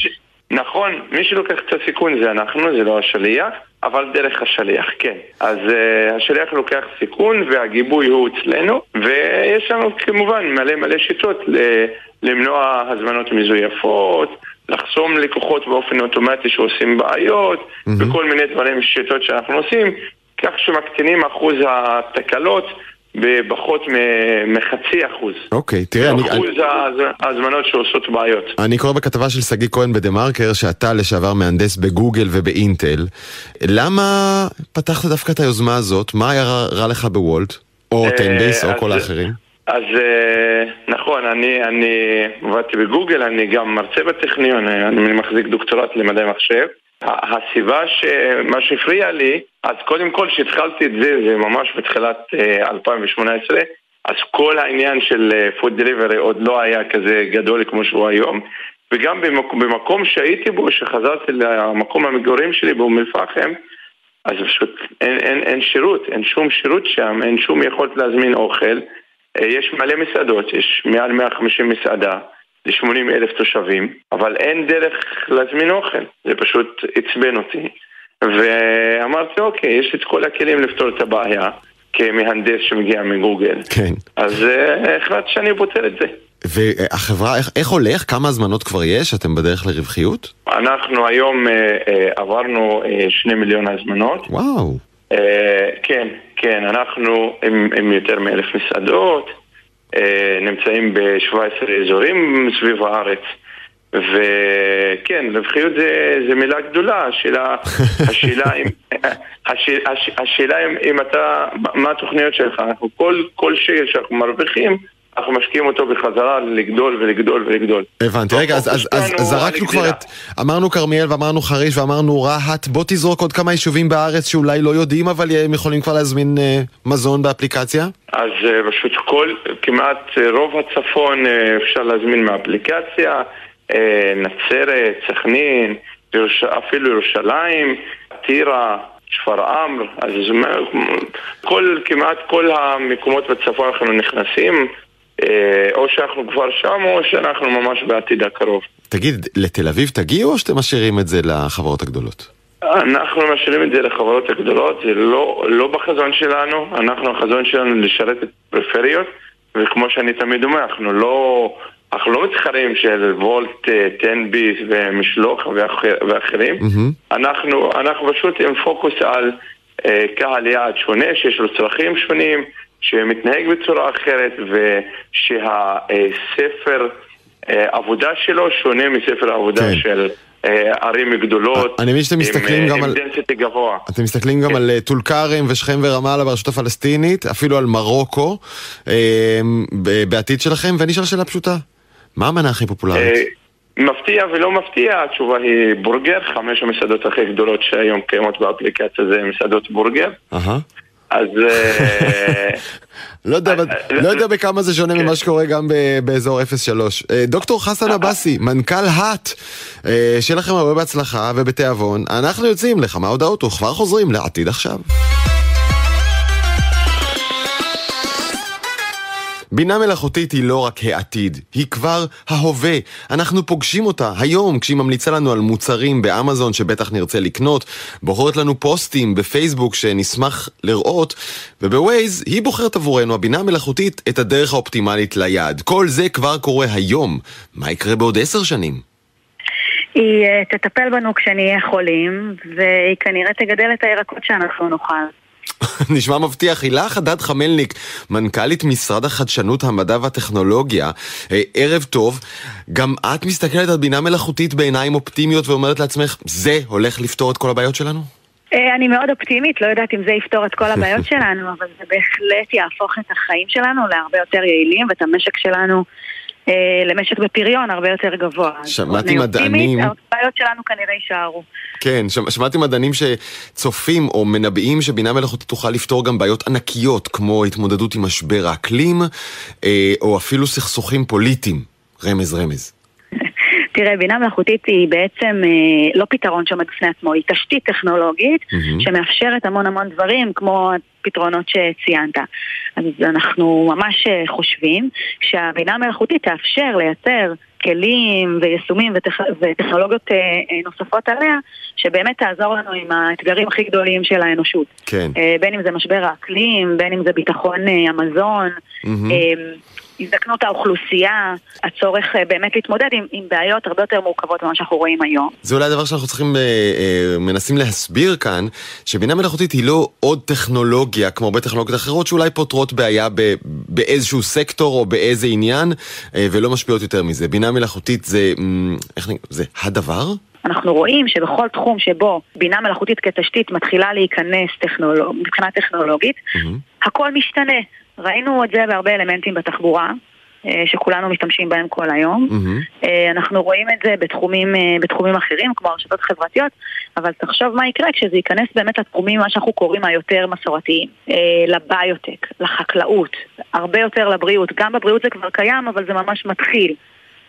[SPEAKER 4] נכון, מי שלוקח את הסיכון זה אנחנו, זה לא השליח, אבל דרך השליח, כן. אז uh, השליח לוקח סיכון והגיבוי הוא אצלנו, ויש לנו כמובן מלא מלא שיטות ל- למנוע הזמנות מזויפות, לחסום לקוחות באופן אוטומטי שעושים בעיות, mm-hmm. וכל מיני דברים, שיטות שאנחנו עושים, כך שמקטינים אחוז התקלות. בפחות מחצי אחוז.
[SPEAKER 1] אוקיי, תראה,
[SPEAKER 4] אני... אחוז ההזמנות שעושות בעיות.
[SPEAKER 1] אני קורא בכתבה של שגיא כהן בדה מרקר, שאתה לשעבר מהנדס בגוגל ובאינטל. למה פתחת דווקא את היוזמה הזאת? מה היה רע לך בוולט? או תן ביס, או כל האחרים?
[SPEAKER 4] אז אה, נכון, אני, אני עבדתי בגוגל, אני גם מרצה בטכניון, אני מחזיק דוקטורט למדעי מחשב. הסיבה שמה שהפריע לי, אז קודם כל שהתחלתי את זה, זה ממש בתחילת 2018, אה, אז כל העניין של food אה, delivery עוד לא היה כזה גדול כמו שהוא היום, וגם במקום, במקום שהייתי בו, שחזרתי למקום המגורים שלי באום אל-פחם, אז פשוט אין, אין, אין שירות, אין שום שירות שם, אין שום יכולת להזמין אוכל. אה, יש מלא מסעדות, יש מעל 150 מסעדה. ל-80 אלף תושבים, אבל אין דרך להזמין אוכל, זה פשוט עצבן אותי. ואמרתי, אוקיי, יש את כל הכלים לפתור את הבעיה, כמהנדס שמגיע מגוגל.
[SPEAKER 1] כן.
[SPEAKER 4] אז uh, החלטתי שאני פותר את זה.
[SPEAKER 1] והחברה, איך, איך הולך? כמה הזמנות כבר יש? אתם בדרך לרווחיות?
[SPEAKER 4] אנחנו היום uh, uh, עברנו uh, שני מיליון הזמנות.
[SPEAKER 1] וואו.
[SPEAKER 4] Uh, כן, כן, אנחנו עם, עם יותר מאלף מסעדות. אה, נמצאים ב-17 אזורים סביב הארץ. וכן, רווחיות זה, זה מילה גדולה, השאלה, השאלה, אם, השאלה, השאלה אם, אם אתה, מה התוכניות שלך, אנחנו כל, כל שקל שאנחנו מרוויחים, אנחנו משקיעים אותו בחזרה לגדול ולגדול ולגדול.
[SPEAKER 1] הבנתי, רגע, אז, אז, אז, אז זרקנו כבר את... אמרנו כרמיאל ואמרנו חריש ואמרנו רהט, בוא תזרוק עוד כמה יישובים בארץ שאולי לא יודעים, אבל הם יכולים כבר להזמין אה, מזון באפליקציה?
[SPEAKER 4] אז אה, פשוט כל, כמעט אה, רוב הצפון אה, אפשר להזמין מאפליקציה, אה, נצרת, סכנין, ירוש... אפילו ירושלים, טירה. שפרעם, אז כל, כמעט כל המקומות בצפון אנחנו נכנסים, או שאנחנו כבר שם או שאנחנו ממש בעתיד הקרוב.
[SPEAKER 1] תגיד, לתל אביב תגיעו או שאתם משאירים את זה לחברות הגדולות?
[SPEAKER 4] אנחנו משאירים את זה לחברות הגדולות, זה לא, לא בחזון שלנו, אנחנו, החזון שלנו לשרת את הפריפריות, וכמו שאני תמיד אומר, אנחנו לא, אנחנו לא מתחרים של וולט, טנביס ומשלוח ואחר, ואחרים, mm-hmm. אנחנו, אנחנו פשוט עם פוקוס על uh, קהל יעד שונה, שיש לו צרכים שונים, שמתנהג בצורה אחרת ושהספר uh, עבודה שלו שונה מספר העבודה כן. של... ערים גדולות,
[SPEAKER 1] אני מבין שאתם מסתכלים
[SPEAKER 4] עם,
[SPEAKER 1] גם על...
[SPEAKER 4] גבוה.
[SPEAKER 1] אתם מסתכלים גם כן. על טול כרם ושכם ורמאללה ברשות הפלסטינית, אפילו על מרוקו, בעתיד שלכם, ואני אשאל שאלה פשוטה. מה המנה הכי פופולרית?
[SPEAKER 4] מפתיע ולא מפתיע, התשובה היא בורגר, חמש המסעדות הכי גדולות שהיום קיימות באפליקציה זה מסעדות בורגר. אז...
[SPEAKER 1] לא יודע, לא יודע בכמה זה שונה ממה שקורה גם באזור 03. דוקטור חסן עבאסי, מנכ"ל האט, שיהיה לכם הרבה בהצלחה ובתיאבון. אנחנו יוצאים לכמה הודעות וכבר חוזרים לעתיד עכשיו. בינה מלאכותית היא לא רק העתיד, היא כבר ההווה. אנחנו פוגשים אותה היום כשהיא ממליצה לנו על מוצרים באמזון שבטח נרצה לקנות, בוחרת לנו פוסטים בפייסבוק שנשמח לראות, ובווייז היא בוחרת עבורנו, הבינה המלאכותית, את הדרך האופטימלית ליעד. כל זה כבר קורה היום. מה יקרה בעוד עשר שנים?
[SPEAKER 5] היא אה, תטפל בנו כשנהיה חולים, והיא כנראה תגדל את הירקות שאנחנו נאכל.
[SPEAKER 1] נשמע מבטיח. הילה חדד חמלניק, מנכ"לית משרד החדשנות, המדע והטכנולוגיה, אה, ערב טוב. גם את מסתכלת על בינה מלאכותית בעיניים אופטימיות ואומרת לעצמך, זה הולך לפתור את כל הבעיות שלנו?
[SPEAKER 5] אה, אני מאוד אופטימית, לא יודעת אם זה יפתור את כל הבעיות שלנו, אבל זה בהחלט יהפוך את החיים שלנו להרבה יותר יעילים ואת המשק שלנו למשק בפריון הרבה יותר גבוה.
[SPEAKER 1] שמעתי מדענים...
[SPEAKER 5] הבעיות שלנו כנראה יישארו.
[SPEAKER 1] כן, שמעתי מדענים שצופים או מנבאים שבינה מלאכותית תוכל לפתור גם בעיות ענקיות, כמו התמודדות עם משבר האקלים, אה, או אפילו סכסוכים פוליטיים. רמז רמז.
[SPEAKER 5] תראה, בינה מלאכותית היא בעצם אה, לא פתרון שעומד בפני עצמו, היא תשתית טכנולוגית mm-hmm. שמאפשרת המון המון דברים, כמו הפתרונות שציינת. אז אנחנו ממש אה, חושבים שהבינה המלאכותית תאפשר לייצר כלים ויישומים וטכ... וטכנולוגיות אה, נוספות עליה, שבאמת תעזור לנו עם האתגרים הכי גדולים של האנושות.
[SPEAKER 1] כן.
[SPEAKER 5] בין אם זה משבר האקלים, בין אם זה ביטחון המזון. Mm-hmm. הזדקנות האוכלוסייה, הצורך אה, באמת להתמודד עם, עם בעיות הרבה יותר מורכבות ממה שאנחנו רואים היום.
[SPEAKER 1] זה אולי הדבר שאנחנו צריכים, אה, אה, מנסים להסביר כאן, שבינה מלאכותית היא לא עוד טכנולוגיה, כמו הרבה טכנולוגיות אחרות, שאולי פותרות בעיה ב, באיזשהו סקטור או באיזה עניין, אה, ולא משפיעות יותר מזה. בינה מלאכותית זה, איך נגיד, זה הדבר?
[SPEAKER 5] אנחנו רואים שבכל תחום שבו בינה מלאכותית כתשתית מתחילה להיכנס טכנולוג... מבחינה טכנולוגית, mm-hmm. הכל משתנה. ראינו את זה בהרבה אלמנטים בתחבורה, אה, שכולנו משתמשים בהם כל היום. Mm-hmm. אנחנו רואים את זה בתחומים, אה, בתחומים אחרים, כמו הרשתות החברתיות, אבל תחשוב מה יקרה כשזה ייכנס באמת לתחומים, מה שאנחנו קוראים היותר מסורתיים, לביוטק, לחקלאות, הרבה יותר לבריאות. גם בבריאות זה כבר קיים, אבל זה ממש מתחיל.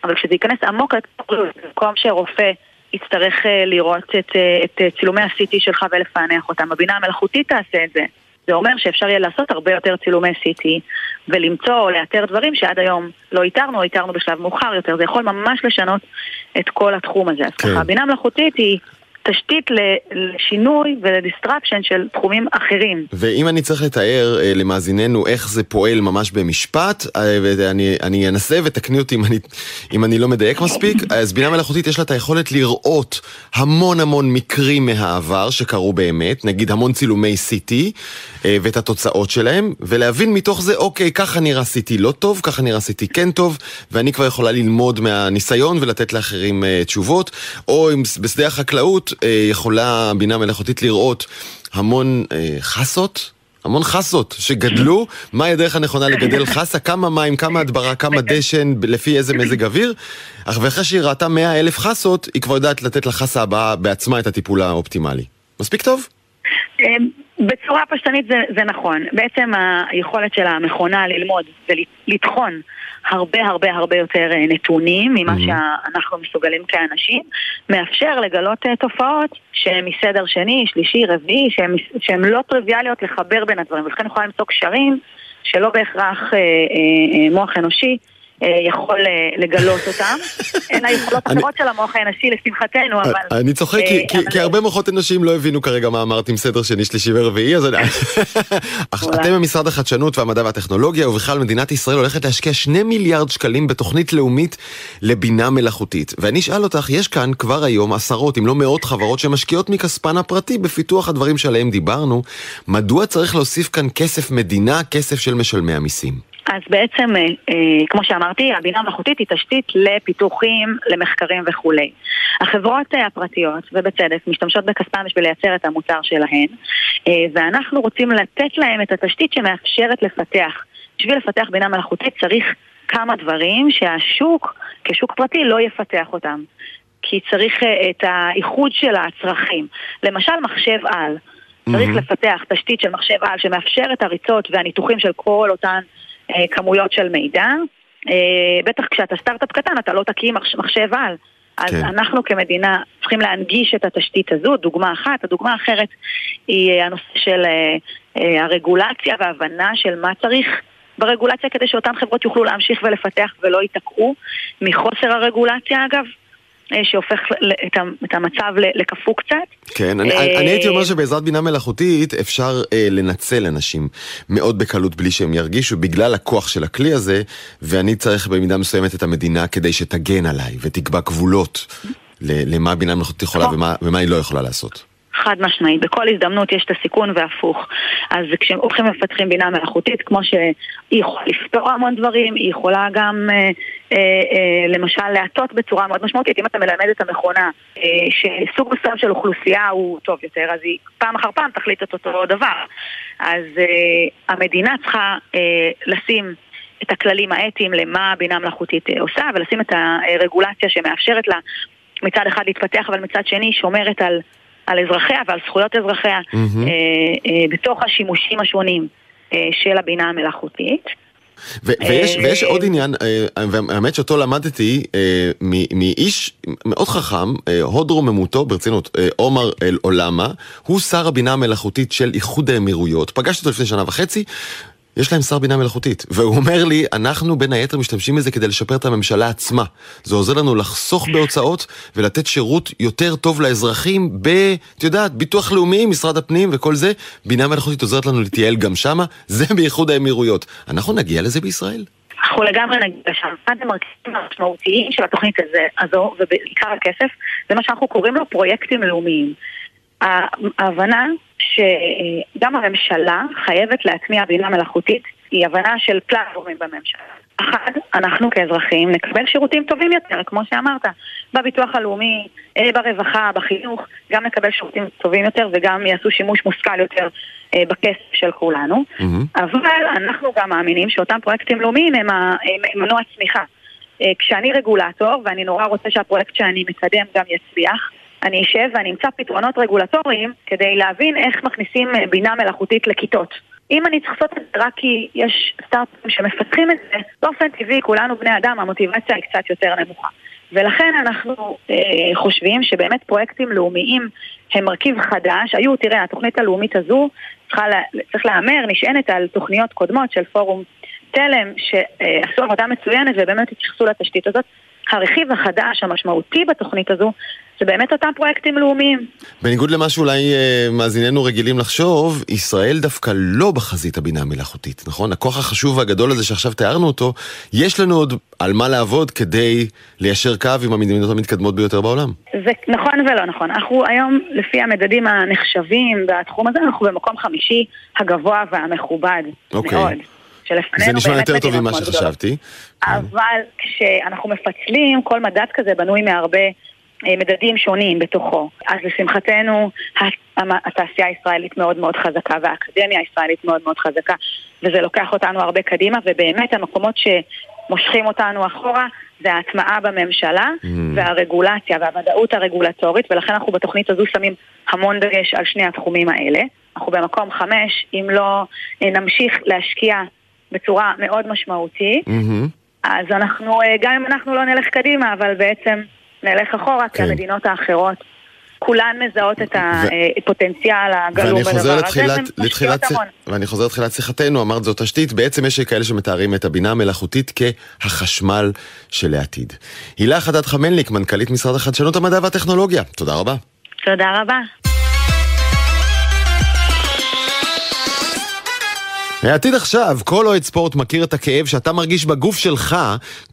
[SPEAKER 5] אבל כשזה ייכנס עמוק לבריאות, במקום שרופא יצטרך לראות את, את צילומי ה-CT שלך ולפענח אותם, הבינה המלאכותית תעשה את זה. זה אומר שאפשר יהיה לעשות הרבה יותר צילומי CT ולמצוא או לאתר דברים שעד היום לא איתרנו או איתרנו בשלב מאוחר יותר. זה יכול ממש לשנות את כל התחום הזה. אז כן. ככה, בינה מלאכותית היא תשתית לשינוי ול disruption של תחומים אחרים.
[SPEAKER 1] ואם אני צריך לתאר אה, למאזיננו איך זה פועל ממש במשפט, אה, ואני אנסה ותקני אותי אם אני, אם אני לא מדייק מספיק, אז בינה מלאכותית יש לה את היכולת לראות המון המון מקרים מהעבר שקרו באמת, נגיד המון צילומי CT, אה, ואת התוצאות שלהם, ולהבין מתוך זה, אוקיי, ככה נראה CT לא טוב, ככה נראה CT כן טוב, ואני כבר יכולה ללמוד מהניסיון ולתת לאחרים תשובות, או אם בשדה החקלאות, יכולה בינה מלאכותית לראות המון אה, חסות, המון חסות שגדלו, מהי הדרך הנכונה לגדל חסה, כמה מים, כמה הדברה, כמה דשן, לפי איזה מזג אוויר. אך ואחרי שהיא ראתה מאה אלף חסות, היא כבר יודעת לתת לחסה הבאה בעצמה את הטיפול האופטימלי. מספיק טוב?
[SPEAKER 5] אמ, בצורה פשטנית זה, זה נכון. בעצם היכולת של המכונה ללמוד ולטחון הרבה הרבה הרבה יותר אה, נתונים ממה mm-hmm. שאנחנו מסוגלים כאנשים, מאפשר לגלות uh, תופעות שהן מסדר שני, שלישי, רביעי, שהן לא טריוויאליות לחבר בין הדברים, ולכן יכולה למצוא קשרים שלא בהכרח uh, uh, uh, מוח אנושי אה, יכול אה, לגלות אותם. הן היכולות אחרות של המוח האנושי לשמחתנו, אבל...
[SPEAKER 1] אני צוחק כי הרבה מוחות אנושיים לא הבינו כרגע מה אמרת עם סדר שני, שלישי ורביעי, אז אתם במשרד החדשנות והמדע והטכנולוגיה, ובכלל מדינת ישראל הולכת להשקיע שני מיליארד שקלים בתוכנית לאומית לבינה מלאכותית. ואני אשאל אותך, יש כאן כבר היום עשרות, אם לא מאות חברות שמשקיעות מכספן הפרטי בפיתוח הדברים שעליהם דיברנו. מדוע צריך להוסיף כאן כסף מדינה, כסף של משלמי המיסים?
[SPEAKER 5] אז בעצם, אה, אה, כמו שאמרתי, הבינה המלאכותית היא תשתית לפיתוחים, למחקרים וכולי. החברות אה, הפרטיות, ובצדק, משתמשות בכספם בשביל לייצר את המוצר שלהן, ואנחנו רוצים לתת להם את התשתית שמאפשרת לפתח. בשביל לפתח בינה מלאכותית צריך כמה דברים שהשוק, כשוק פרטי, לא יפתח אותם. כי צריך את האיחוד של הצרכים. למשל, מחשב על. צריך mm-hmm. לפתח תשתית של מחשב על שמאפשר את הריצות והניתוחים של כל אותן כמויות של מידע. אה, בטח כשאתה סטארט-אפ קטן אתה לא תקים מחשב על. אז כן. אנחנו כמדינה צריכים להנגיש את התשתית הזו, דוגמה אחת. הדוגמה האחרת היא אה, הנושא של הרגולציה והבנה של מה צריך ברגולציה כדי שאותן חברות יוכלו להמשיך ולפתח ולא ייתקעו מחוסר הרגולציה אגב. אה, שהופך את המצב לקפוא קצת.
[SPEAKER 1] כן, אני, אני הייתי אומר שבעזרת בינה מלאכותית אפשר אה, לנצל אנשים מאוד בקלות בלי שהם ירגישו בגלל הכוח של הכלי הזה, ואני צריך במידה מסוימת את המדינה כדי שתגן עליי ותקבע גבולות למה בינה מלאכותית יכולה נכון. ומה, ומה היא לא יכולה לעשות.
[SPEAKER 5] חד משמעית. בכל הזדמנות יש את הסיכון והפוך. אז כשהולכים ומפתחים בינה מלאכותית, כמו שהיא יכולה לפתור המון דברים, היא יכולה גם אה, אה, אה, למשל להטות בצורה מאוד משמעותית. אם אתה מלמד את המכונה אה, שסוג מסוים של אוכלוסייה הוא טוב יותר, אז היא פעם אחר פעם תחליט את אותו דבר. אז אה, המדינה צריכה אה, לשים את הכללים האתיים למה בינה מלאכותית אה, עושה, ולשים את הרגולציה שמאפשרת לה מצד אחד להתפתח, אבל מצד שני שומרת על על אזרחיה ועל זכויות אזרחיה mm-hmm. בתוך השימושים השונים אה, של הבינה המלאכותית.
[SPEAKER 1] ו- ויש, ויש עוד עניין, והאמת שאותו למדתי מאיש מאוד חכם, הוד רוממותו, ברצינות, עומר אל-עולמה, הוא שר הבינה המלאכותית של איחוד האמירויות. פגשתי אותו לפני שנה וחצי, יש להם שר בינה מלאכותית. והוא אומר לי, אנחנו בין היתר משתמשים בזה כדי לשפר את הממשלה עצמה. זה עוזר לנו לחסוך בהוצאות ולתת שירות יותר טוב לאזרחים ב... את יודעת, ביטוח לאומי, משרד הפנים וכל זה. בינה מלאכותית עוזרת לנו להתייעל גם שמה, זה בייחוד האמירויות. אנחנו נגיע לזה בישראל?
[SPEAKER 5] אנחנו לגמרי נגיע לשם. אחד המרכיבים המשמעותיים של התוכנית הזו, ובעיקר הכסף, זה מה שאנחנו קוראים לו פרויקטים לאומיים. ההבנה שגם הממשלה חייבת להטמיע בינה מלאכותית היא הבנה של כלל הגורמים בממשלה. אחד, אנחנו כאזרחים נקבל שירותים טובים יותר, כמו שאמרת, בביטוח הלאומי, אה, ברווחה, בחינוך, גם נקבל שירותים טובים יותר וגם יעשו שימוש מושכל יותר אה, בכסף של כולנו. Mm-hmm. אבל אנחנו גם מאמינים שאותם פרויקטים לאומיים הם מנוע צמיחה. אה, כשאני רגולטור ואני נורא רוצה שהפרויקט שאני מקדם גם יצליח, אני אשב ואני אמצא פתרונות רגולטוריים כדי להבין איך מכניסים אה, בינה מלאכותית לכיתות. אם אני צריך לעשות את זה רק כי יש סטארט-אפים שמפתחים את זה, באופן טבעי כולנו בני אדם, המוטיבציה היא קצת יותר נמוכה. ולכן אנחנו אה, חושבים שבאמת פרויקטים לאומיים הם מרכיב חדש. היו, תראה, התוכנית הלאומית הזו צריכה, צריך להמר, נשענת על תוכניות קודמות של פורום תלם, שעשו עבודה מצוינת ובאמת התייחסו לתשתית הזאת. הרכיב החדש, המשמעותי בתוכנית הזו, זה באמת אותם פרויקטים לאומיים.
[SPEAKER 1] בניגוד למה שאולי אה, מאזיננו רגילים לחשוב, ישראל דווקא לא בחזית הבינה המלאכותית, נכון? הכוח החשוב והגדול הזה שעכשיו תיארנו אותו, יש לנו עוד על מה לעבוד כדי ליישר קו עם המדינות המתקדמות ביותר בעולם.
[SPEAKER 5] זה נכון ולא נכון. אנחנו היום, לפי המדדים הנחשבים בתחום הזה, אנחנו במקום חמישי הגבוה והמכובד
[SPEAKER 1] אוקיי. מאוד. שלפנינו זה נשמע יותר טוב ממה שחשבתי.
[SPEAKER 5] אבל כשאנחנו מפצלים, כל מדד כזה בנוי מהרבה מדדים שונים בתוכו. אז לשמחתנו התעשייה הישראלית מאוד מאוד חזקה והאקדמיה הישראלית מאוד מאוד חזקה וזה לוקח אותנו הרבה קדימה ובאמת המקומות שמושכים אותנו אחורה זה ההטמעה בממשלה mm. והרגולציה והוודאות הרגולטורית ולכן אנחנו בתוכנית הזו שמים המון דגש על שני התחומים האלה. אנחנו במקום חמש, אם לא אה, נמשיך להשקיע בצורה מאוד משמעותית, mm-hmm. אז אנחנו, אה, גם אם אנחנו לא נלך קדימה, אבל בעצם נלך אחורה, כן. כי המדינות האחרות כולן מזהות את הפוטנציאל הגלום בדבר הזה,
[SPEAKER 1] לתחילת, ואני חוזר לתחילת שיחתנו, אמרת זו תשתית, בעצם יש כאלה שמתארים את הבינה המלאכותית כהחשמל של העתיד. הילה חדד חמלניק, מנכ"לית משרד החדשנות, המדע והטכנולוגיה, תודה רבה.
[SPEAKER 5] תודה רבה.
[SPEAKER 1] העתיד עכשיו, כל אוהד ספורט מכיר את הכאב שאתה מרגיש בגוף שלך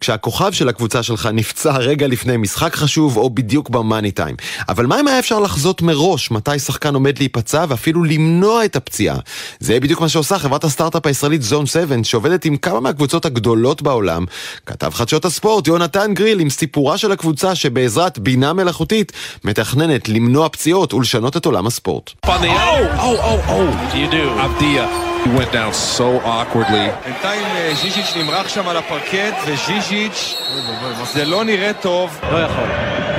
[SPEAKER 1] כשהכוכב של הקבוצה שלך נפצע רגע לפני משחק חשוב או בדיוק במאני טיים. אבל מה אם היה אפשר לחזות מראש מתי שחקן עומד להיפצע ואפילו למנוע את הפציעה? זה בדיוק מה שעושה חברת הסטארט-אפ הישראלית זון 7 שעובדת עם כמה מהקבוצות הגדולות בעולם. כתב חדשות הספורט יונתן גריל עם סיפורה של הקבוצה שבעזרת בינה מלאכותית מתכננת למנוע פציעות ולשנות את עולם הספורט. Oh, oh, oh, He went down so awkwardly. בינתיים ז'יז'יץ' נמרח שם על הפרקט, וז'יז'יץ', זה לא נראה טוב.
[SPEAKER 6] לא יכול.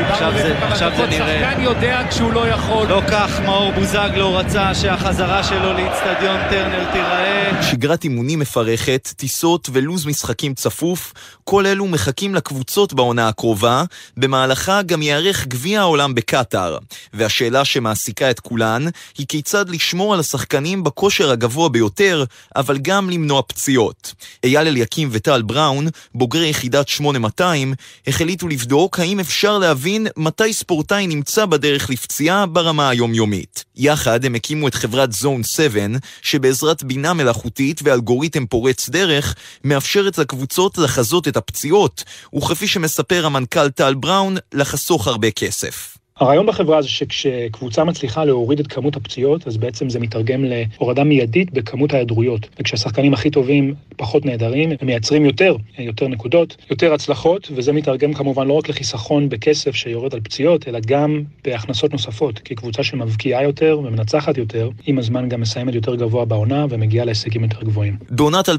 [SPEAKER 6] עכשיו זה, עכשיו זה נראה... שחקן יודע כשהוא לא יכול. לא כך מאור בוזגלו רצה שהחזרה שלו לאיצטדיון טרנר תיראה.
[SPEAKER 7] שגרת אימונים מפרכת, טיסות ולוז משחקים צפוף, כל אלו מחכים לקבוצות בעונה הקרובה, במהלכה גם ייערך גביע העולם בקטאר. והשאלה שמעסיקה את כולן, היא כיצד לשמור על השחקנים בכושר הגבוה ביותר יותר, אבל גם למנוע פציעות. אייל אליקים וטל בראון, בוגרי יחידת 8200, החליטו לבדוק האם אפשר להבין מתי ספורטאי נמצא בדרך לפציעה ברמה היומיומית. יחד הם הקימו את חברת זון 7, שבעזרת בינה מלאכותית ואלגוריתם פורץ דרך, מאפשרת לקבוצות לחזות את הפציעות, וכפי שמספר המנכ"ל טל בראון, לחסוך הרבה כסף.
[SPEAKER 8] הרעיון בחברה זה שכשקבוצה מצליחה להוריד את כמות הפציעות, אז בעצם זה מתרגם להורדה מיידית בכמות ההיעדרויות. וכשהשחקנים הכי טובים פחות נהדרים, הם מייצרים יותר, יותר נקודות, יותר הצלחות, וזה מתרגם כמובן לא רק לחיסכון בכסף שיורד על פציעות, אלא גם בהכנסות נוספות. כי קבוצה שמבקיעה יותר ומנצחת יותר, עם הזמן גם מסיימת יותר גבוה בעונה ומגיעה להישגים יותר גבוהים.
[SPEAKER 7] בעונת 2020-2021,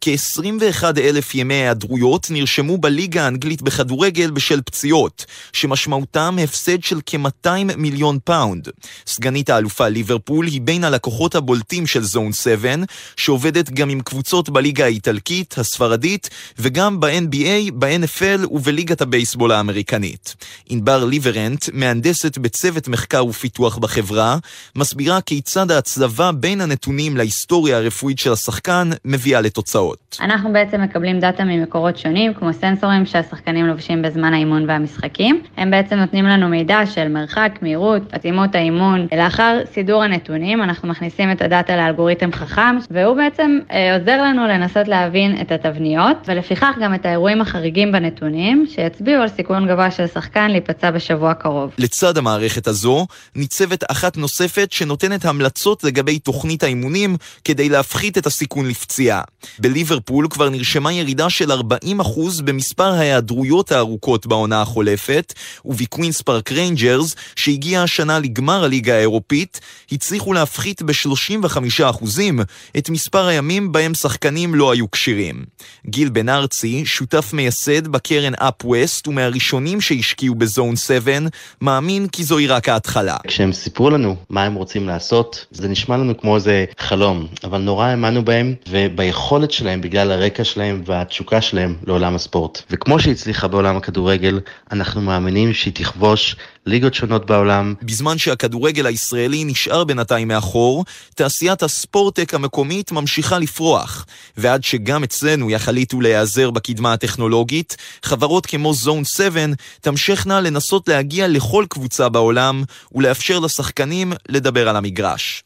[SPEAKER 7] כ-21 אלף ימי היעדרויות נרשמו בליגה האנגלית בכדורגל בשל פציעות. שמשמעותם הפסד של כ-200 מיליון פאונד. סגנית האלופה ליברפול היא בין הלקוחות הבולטים של Zone 7, שעובדת גם עם קבוצות בליגה האיטלקית, הספרדית, וגם ב-NBA, ב-NFL ובליגת הבייסבול האמריקנית. ענבר ליברנט, מהנדסת בצוות מחקר ופיתוח בחברה, מסבירה כיצד ההצלבה בין הנתונים להיסטוריה הרפואית של השחקן מביאה לתוצאות.
[SPEAKER 9] אנחנו בעצם מקבלים דאטה ממקורות שונים, כמו סנסורים שהשחקנים לובשים בזמן האימון והמשחק. משחקים. הם בעצם נותנים לנו מידע של מרחק, מהירות, עצימות האימון. לאחר סידור הנתונים אנחנו מכניסים את הדאטה לאלגוריתם חכם, והוא בעצם אה, עוזר לנו לנסות להבין את התבניות, ולפיכך גם את האירועים החריגים בנתונים, שיצביעו על סיכון גבוה של שחקן להיפצע בשבוע הקרוב.
[SPEAKER 7] לצד המערכת הזו, ניצבת אחת נוספת שנותנת המלצות לגבי תוכנית האימונים כדי להפחית את הסיכון לפציעה. בליברפול כבר נרשמה ירידה של 40% במספר ההיעדרויות הארוכות בעונה החולפת. משותפת, ובקווינס פארק ריינג'רס, שהגיע השנה לגמר הליגה האירופית, הצליחו להפחית ב-35% את מספר הימים בהם שחקנים לא היו כשירים. גיל בן ארצי, שותף מייסד בקרן UpWest ומהראשונים שהשקיעו ב Zone 7, מאמין כי זוהי רק ההתחלה.
[SPEAKER 10] כשהם סיפרו לנו מה הם רוצים לעשות, זה נשמע לנו כמו איזה חלום, אבל נורא האמנו בהם וביכולת שלהם בגלל הרקע שלהם והתשוקה שלהם לעולם הספורט. וכמו שהצליחה בעולם הכדורגל, אנחנו אנחנו מאמינים שהיא תכבוש ליגות שונות בעולם.
[SPEAKER 7] בזמן שהכדורגל הישראלי נשאר בינתיים מאחור, תעשיית הספורטק המקומית ממשיכה לפרוח. ועד שגם אצלנו יחליטו להיעזר בקדמה הטכנולוגית, חברות כמו זון 7 תמשכנה לנסות להגיע לכל קבוצה בעולם ולאפשר לשחקנים לדבר על המגרש.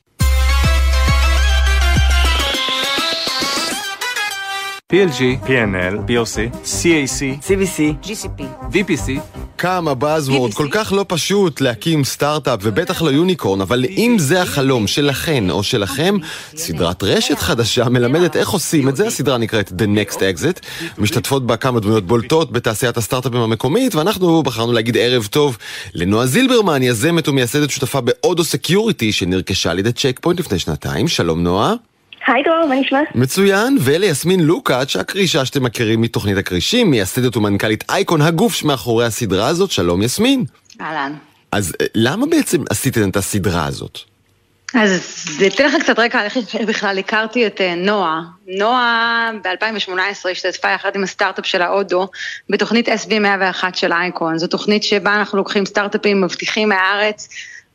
[SPEAKER 11] PLG, PNL, POC, CAC, CVC, GCP, VPC
[SPEAKER 1] כמה buzzword, כל כך לא פשוט להקים סטארט-אפ ובטח לא יוניקורן, אבל אם זה החלום שלכן או שלכם, סדרת רשת חדשה מלמדת איך עושים את זה, הסדרה נקראת The Next Exit, משתתפות בה כמה דמויות בולטות בתעשיית הסטארט-אפים המקומית, ואנחנו בחרנו להגיד ערב טוב לנועה זילברמן, יזמת ומייסדת שותפה ב Odo Security, שנרכשה על ידי צ'ק פוינט לפני שנתיים. שלום נועה.
[SPEAKER 11] היי דרור, מה נשמע?
[SPEAKER 1] מצוין, וליסמין לוקאץ', הכרישה שאתם מכירים מתוכנית הכרישים, מייסדת ומנכ"לית אייקון, הגוף שמאחורי הסדרה הזאת, שלום יסמין.
[SPEAKER 12] אהלן.
[SPEAKER 1] אז אה, למה בעצם עשיתם את הסדרה הזאת?
[SPEAKER 12] אז אתן לך קצת רקע על איך בכלל הכרתי את אה, נועה. נועה ב-2018 השתתפה יחד עם הסטארט-אפ של ההודו בתוכנית SB101 של אייקון. זו תוכנית שבה אנחנו לוקחים סטארט-אפים מבטיחים מהארץ,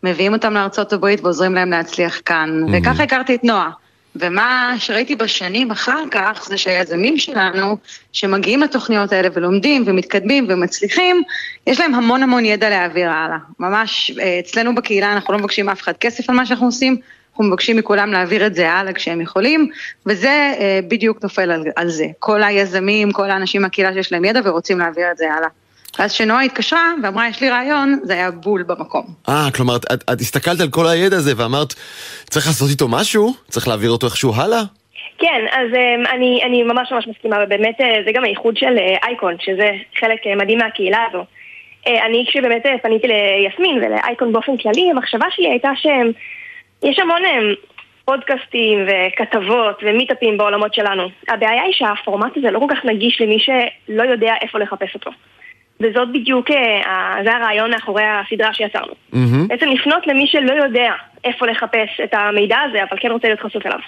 [SPEAKER 12] מביאים אותם לארצות הברית ועוזרים להם להצליח כאן. Mm-hmm. וככה הכרתי את נועה. ומה שראיתי בשנים אחר כך זה שהיזמים שלנו שמגיעים לתוכניות האלה ולומדים ומתקדמים ומצליחים, יש להם המון המון ידע להעביר הלאה. ממש אה, אצלנו בקהילה אנחנו לא מבקשים אף אחד כסף על מה שאנחנו עושים, אנחנו מבקשים מכולם להעביר את זה הלאה כשהם יכולים, וזה אה, בדיוק נופל על, על זה. כל היזמים, כל האנשים מהקהילה שיש להם ידע ורוצים להעביר את זה הלאה. ואז כשנועה התקשרה ואמרה יש לי רעיון, זה היה בול במקום.
[SPEAKER 1] אה, כלומר, את, את הסתכלת על כל הידע הזה ואמרת, צריך לעשות איתו משהו? צריך להעביר אותו איכשהו הלאה?
[SPEAKER 11] כן, אז um, אני, אני ממש ממש מסכימה, ובאמת uh, זה גם הייחוד של uh, אייקון, שזה חלק uh, מדהים מהקהילה הזו. אני כשבאמת פניתי ליסמין ולאייקון באופן כללי, המחשבה שלי הייתה שיש המון um, פודקאסטים וכתבות ומיטאפים בעולמות שלנו. הבעיה היא שהפורמט הזה לא כל כך נגיש למי שלא יודע איפה לחפש אותו. וזאת בדיוק, אה, זה הרעיון מאחורי הסדרה שיצרנו. Mm-hmm. בעצם לפנות למי שלא יודע איפה לחפש את המידע הזה, אבל כן רוצה להיות חשוף אליו.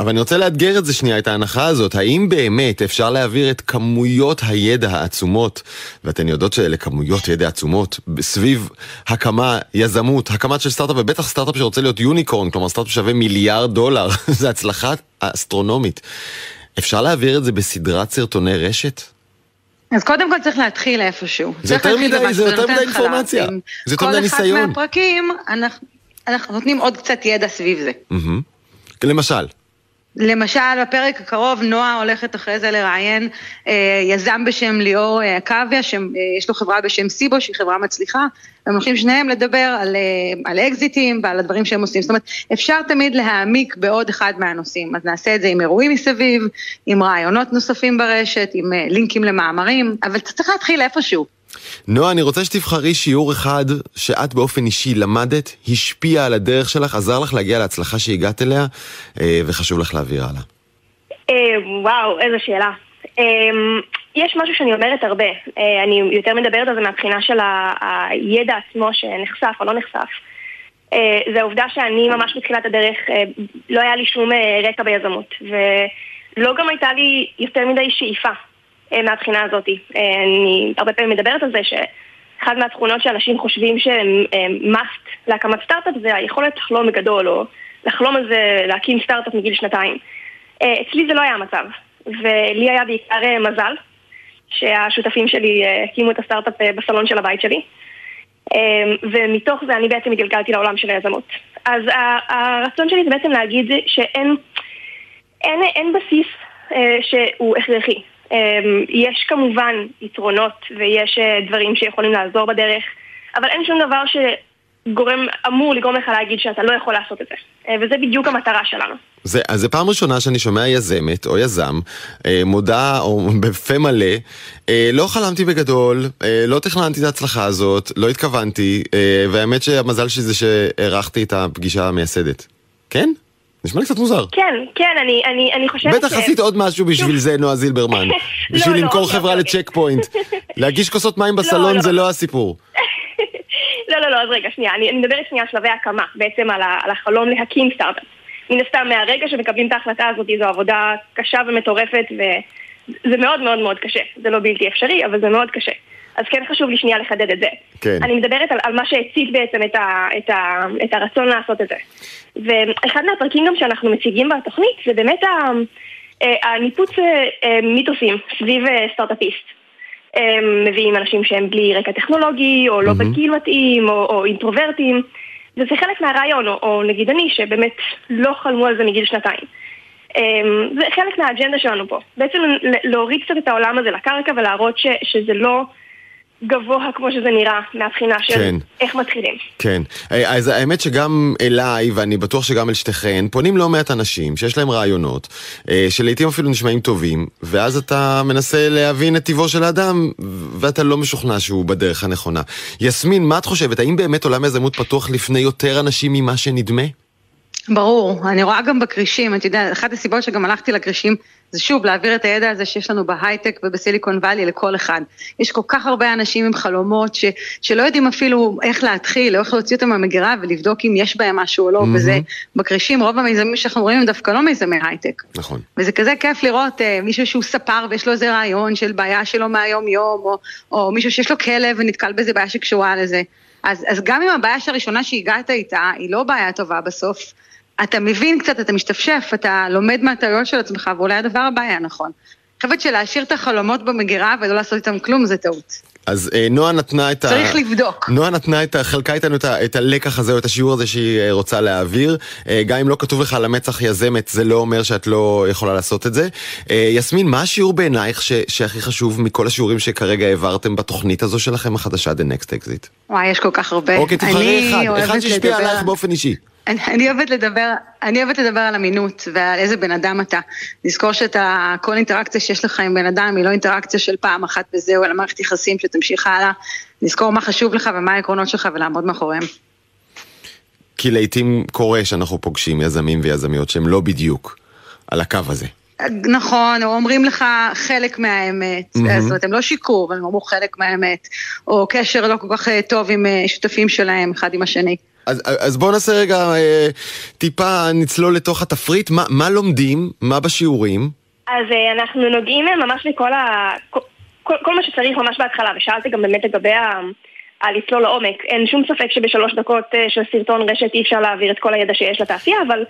[SPEAKER 1] אבל אני רוצה לאתגר את זה שנייה, את ההנחה הזאת. האם באמת אפשר להעביר את כמויות הידע העצומות, ואתן יודעות שאלה כמויות ידע עצומות, סביב הקמה, יזמות, הקמת של סטארט-אפ, ובטח סטארט-אפ שרוצה להיות יוניקורן, כלומר סטארט-אפ שווה מיליארד דולר, זו הצלחה אסטרונומית. אפשר להעביר את זה בסדרת סרטוני רשת?
[SPEAKER 12] אז קודם כל צריך להתחיל איפשהו.
[SPEAKER 1] זה יותר מדי, זה יותר מדי אינפורמציה. זה יותר מדי ניסיון.
[SPEAKER 12] כל אחד מהפרקים, אנחנו, אנחנו נותנים עוד קצת ידע סביב זה.
[SPEAKER 1] למשל.
[SPEAKER 12] למשל, בפרק הקרוב נועה הולכת אחרי זה לראיין אה, יזם בשם ליאור אה, עקביה, שיש אה, לו חברה בשם סיבו, שהיא חברה מצליחה, הם הולכים שניהם לדבר על, אה, על אקזיטים ועל הדברים שהם עושים. זאת אומרת, אפשר תמיד להעמיק בעוד אחד מהנושאים, אז נעשה את זה עם אירועים מסביב, עם רעיונות נוספים ברשת, עם אה, לינקים למאמרים, אבל צריך להתחיל איפשהו.
[SPEAKER 1] נועה, אני רוצה שתבחרי שיעור אחד שאת באופן אישי למדת, השפיע על הדרך שלך, עזר לך להגיע להצלחה שהגעת אליה, אה, וחשוב לך להעביר הלאה.
[SPEAKER 11] וואו, איזו שאלה. יש משהו שאני אומרת הרבה, אה, אני יותר מדברת על זה מהבחינה של הידע עצמו שנחשף או לא נחשף. אה, זה העובדה שאני ממש בתחילת הדרך, אה, לא היה לי שום רקע ביזמות, ולא גם הייתה לי יותר מדי שאיפה מהבחינה הזאת. אני הרבה פעמים מדברת על זה שאחד מהתכונות שאנשים חושבים שהם must להקמת סטארט-אפ זה היכולת לחלום בגדול, או לחלום על זה, להקים סטארט-אפ מגיל שנתיים. אצלי זה לא היה המצב, ולי היה בעיקר מזל. שהשותפים שלי אה, הקימו את הסטארט-אפ אה, בסלון של הבית שלי. ומתוך זה אני בעצם התגלגלתי לעולם של היזמות. אז הרצון שלי זה בעצם להגיד שאין אין, אין בסיס אה, שהוא הכרחי. אמ, יש כמובן יתרונות ויש דברים שיכולים לעזור בדרך, אבל אין שום דבר גורם, אמור לגרום לך להגיד שאתה לא יכול לעשות את זה. אה, וזה בדיוק המטרה שלנו.
[SPEAKER 1] זה, אז זה פעם ראשונה שאני שומע יזמת או יזם אה, מודע או בפה מלא, אה, לא חלמתי בגדול, לא תכננתי את ההצלחה הזאת, לא התכוונתי, והאמת שהמזל שלי זה שהערכתי את הפגישה המייסדת. כן? נשמע לי קצת מוזר.
[SPEAKER 11] כן, כן, אני, אני, אני חושבת
[SPEAKER 1] ש... בטח עשית עוד משהו בשביל זה, נועה זילברמן. בשביל לא, לא, למכור לא, חברה לא, לצ'ק פוינט. להגיש כוסות מים בסלון לא, זה לא הסיפור.
[SPEAKER 11] לא, לא, לא, אז רגע, שנייה, אני, אני מדברת שנייה על שלבי הקמה, בעצם על, ה, על החלום להקים סטארט-אפ. מן הסתם, מהרגע שמקבלים את ההחלטה הזאת, זו עבודה קשה ומטורפת, וזה מאוד מאוד מאוד קשה. זה לא בלתי אפשרי, אבל זה מאוד קשה. אז כן חשוב לי שנייה לחדד את זה.
[SPEAKER 1] כן.
[SPEAKER 11] אני מדברת על, על מה שהצית בעצם את, ה, את, ה, את הרצון לעשות את זה. ואחד מהפרקים גם שאנחנו מציגים בתוכנית, זה באמת אה, הניפוץ אה, מיתוסים סביב אה, סטארט-אפיסט. הם מביאים אנשים שהם בלי רקע טכנולוגי, או לא mm-hmm. בגיל מתאים, או, או אינטרוברטים, וזה חלק מהרעיון, או, או נגיד אני, שבאמת לא חלמו על זה מגיל שנתיים. זה חלק מהאג'נדה שלנו פה. בעצם להוריד קצת את העולם הזה לקרקע ולהראות ש, שזה לא גבוה כמו שזה נראה, מהבחינה של
[SPEAKER 1] כן.
[SPEAKER 11] איך מתחילים.
[SPEAKER 1] כן, אז האמת שגם אליי, ואני בטוח שגם אל שתיכן, פונים לא מעט אנשים שיש להם רעיונות, אה, שלעיתים אפילו נשמעים טובים, ואז אתה מנסה להבין את טיבו של האדם, ואתה לא משוכנע שהוא בדרך הנכונה. יסמין, מה את חושבת? האם באמת עולם היזמות פתוח לפני יותר אנשים ממה שנדמה?
[SPEAKER 12] ברור, אני רואה גם בכרישים, אתה יודע, אחת הסיבות שגם הלכתי לכרישים זה שוב להעביר את הידע הזה שיש לנו בהייטק ובסיליקון וואלי לכל אחד. יש כל כך הרבה אנשים עם חלומות ש, שלא יודעים אפילו איך להתחיל, או איך להוציא אותם מהמגירה ולבדוק אם יש בהם משהו או לא, mm-hmm. וזה בכרישים, רוב המיזמים שאנחנו רואים הם דווקא לא מיזמי הייטק.
[SPEAKER 1] נכון.
[SPEAKER 12] וזה כזה כיף לראות uh, מישהו שהוא ספר ויש לו איזה רעיון של בעיה שלו מהיום יום, או, או מישהו שיש לו כלב ונתקל באיזה בעיה שקשורה לזה. אז, אז גם אם הבעיה הראשונה שהגעת איתה היא לא בעיה טובה בסוף, אתה מבין קצת, אתה משתפשף, אתה לומד מהטעויות של עצמך, ואולי הדבר הבא היה נכון. אני חושבת שלהשאיר את החלומות במגירה ולא לעשות איתם כלום זה טעות.
[SPEAKER 1] אז אה, נועה נתנה את
[SPEAKER 12] ה... צריך לבדוק.
[SPEAKER 1] נועה נתנה את ה... חלקה איתנו את, ה... את הלקח הזה או את השיעור הזה שהיא אה, רוצה להעביר. אה, גם אם לא כתוב לך על המצח יזמת, זה לא אומר שאת לא יכולה לעשות את זה. אה, יסמין, מה השיעור בעינייך ש... שהכי חשוב מכל השיעורים שכרגע העברתם בתוכנית הזו שלכם החדשה, The Next Exit?
[SPEAKER 12] וואי, יש כל כך הרבה.
[SPEAKER 1] אוקיי, תבחרי אחד, אחד שהשפיע עלייך באופן אישי.
[SPEAKER 12] אני, אני אוהבת לדבר, אני אוהבת לדבר על אמינות ועל איזה בן אדם אתה. לזכור שאתה, כל אינטראקציה שיש לך עם בן אדם היא לא אינטראקציה של פעם אחת וזהו, אלא מערכת יחסים שתמשיך הלאה. לזכור מה חשוב לך ומה העקרונות שלך ולעמוד מאחוריהם.
[SPEAKER 1] כי לעיתים קורה שאנחנו פוגשים יזמים ויזמיות שהם לא בדיוק על הקו הזה.
[SPEAKER 12] נכון, או אומרים לך חלק מהאמת, mm-hmm. זאת אומרת, הם לא שיקרו, אבל הם אמרו חלק מהאמת, או קשר לא כל כך אה, טוב עם אה, שותפים שלהם, אחד עם השני.
[SPEAKER 1] אז, אז בואו נעשה רגע אה, טיפה נצלול לתוך התפריט, מה, מה לומדים, מה בשיעורים?
[SPEAKER 11] אז אה, אנחנו נוגעים ממש בכל ה... כל, כל, כל מה שצריך ממש בהתחלה, ושאלתי גם באמת לגבי ה... לצלול לעומק. אין שום ספק שבשלוש דקות אה, של סרטון רשת אי אפשר להעביר את כל הידע שיש לתעשייה, אבל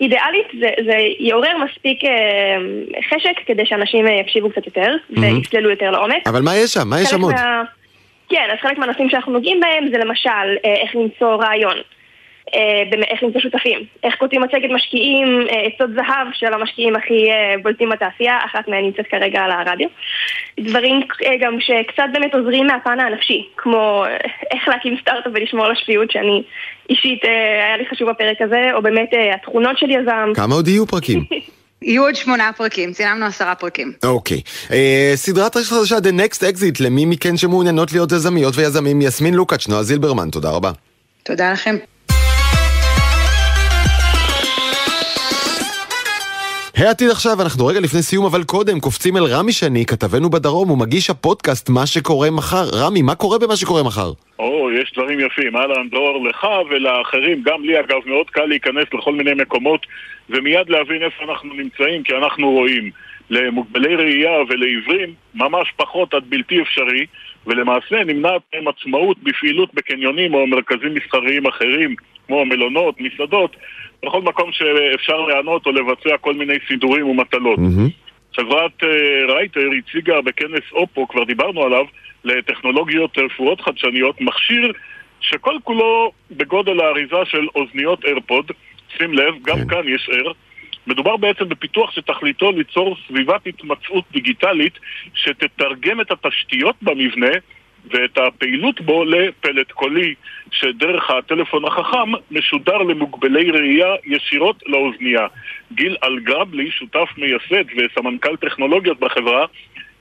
[SPEAKER 11] אידיאלית זה, זה יעורר מספיק אה, חשק כדי שאנשים אה, יקשיבו קצת יותר mm-hmm. ויצללו יותר לעומק.
[SPEAKER 1] אבל מה יש שם? מה יש שם עוד? מה...
[SPEAKER 11] כן, אז חלק מהנושאים שאנחנו נוגעים בהם זה למשל אה, איך למצוא רעיון, אה, איך למצוא שותפים, איך כותבים מצגת משקיעים, אה, עצות זהב של המשקיעים הכי בולטים בתעשייה, אחת מהן נמצאת כרגע על הרדיו. דברים גם שקצת באמת עוזרים מהפן הנפשי, כמו איך להקים סטארט-אפ ולשמור על השפיות שאני אישית, היה לי חשוב בפרק הזה, או באמת התכונות של יזם.
[SPEAKER 1] כמה עוד יהיו פרקים?
[SPEAKER 12] יהיו עוד שמונה פרקים, צילמנו עשרה פרקים.
[SPEAKER 1] אוקיי. אה, סדרת חדשה The Next Exit, למי מכן שמעוניינות להיות יזמיות ויזמים, יסמין לוקאץ', נועה זילברמן, תודה רבה.
[SPEAKER 12] תודה לכם.
[SPEAKER 1] העתיד עכשיו, אנחנו רגע לפני סיום, אבל קודם קופצים אל רמי שני, כתבנו בדרום, ומגיש הפודקאסט מה שקורה מחר. רמי, מה קורה במה שקורה מחר?
[SPEAKER 13] או, יש דברים יפים. אהלן, דרור, לך ולאחרים, גם לי אגב, מאוד קל להיכנס לכל מיני מקומות ומיד להבין איפה אנחנו נמצאים, כי אנחנו רואים למוגבלי ראייה ולעיוורים ממש פחות עד בלתי אפשרי, ולמעשה נמנעת מהם עצמאות בפעילות בקניונים או מרכזים מסחריים אחרים, כמו מלונות, מסעדות, בכל מקום שאפשר לענות או לבצע כל מיני סידורים ומטלות. Mm-hmm. חברת uh, רייטר הציגה בכנס אופו, כבר דיברנו עליו, לטכנולוגיות רפואות חדשניות, מכשיר שכל כולו בגודל האריזה של אוזניות איירפוד, שים לב, גם כן. כאן יש אר. מדובר בעצם בפיתוח שתכליתו ליצור סביבת התמצאות דיגיטלית שתתרגם את התשתיות במבנה ואת הפעילות בו לפלט קולי, שדרך הטלפון החכם משודר למוגבלי ראייה ישירות לאוזנייה. גיל אלגרבלי, שותף מייסד וסמנכ"ל טכנולוגיות בחברה,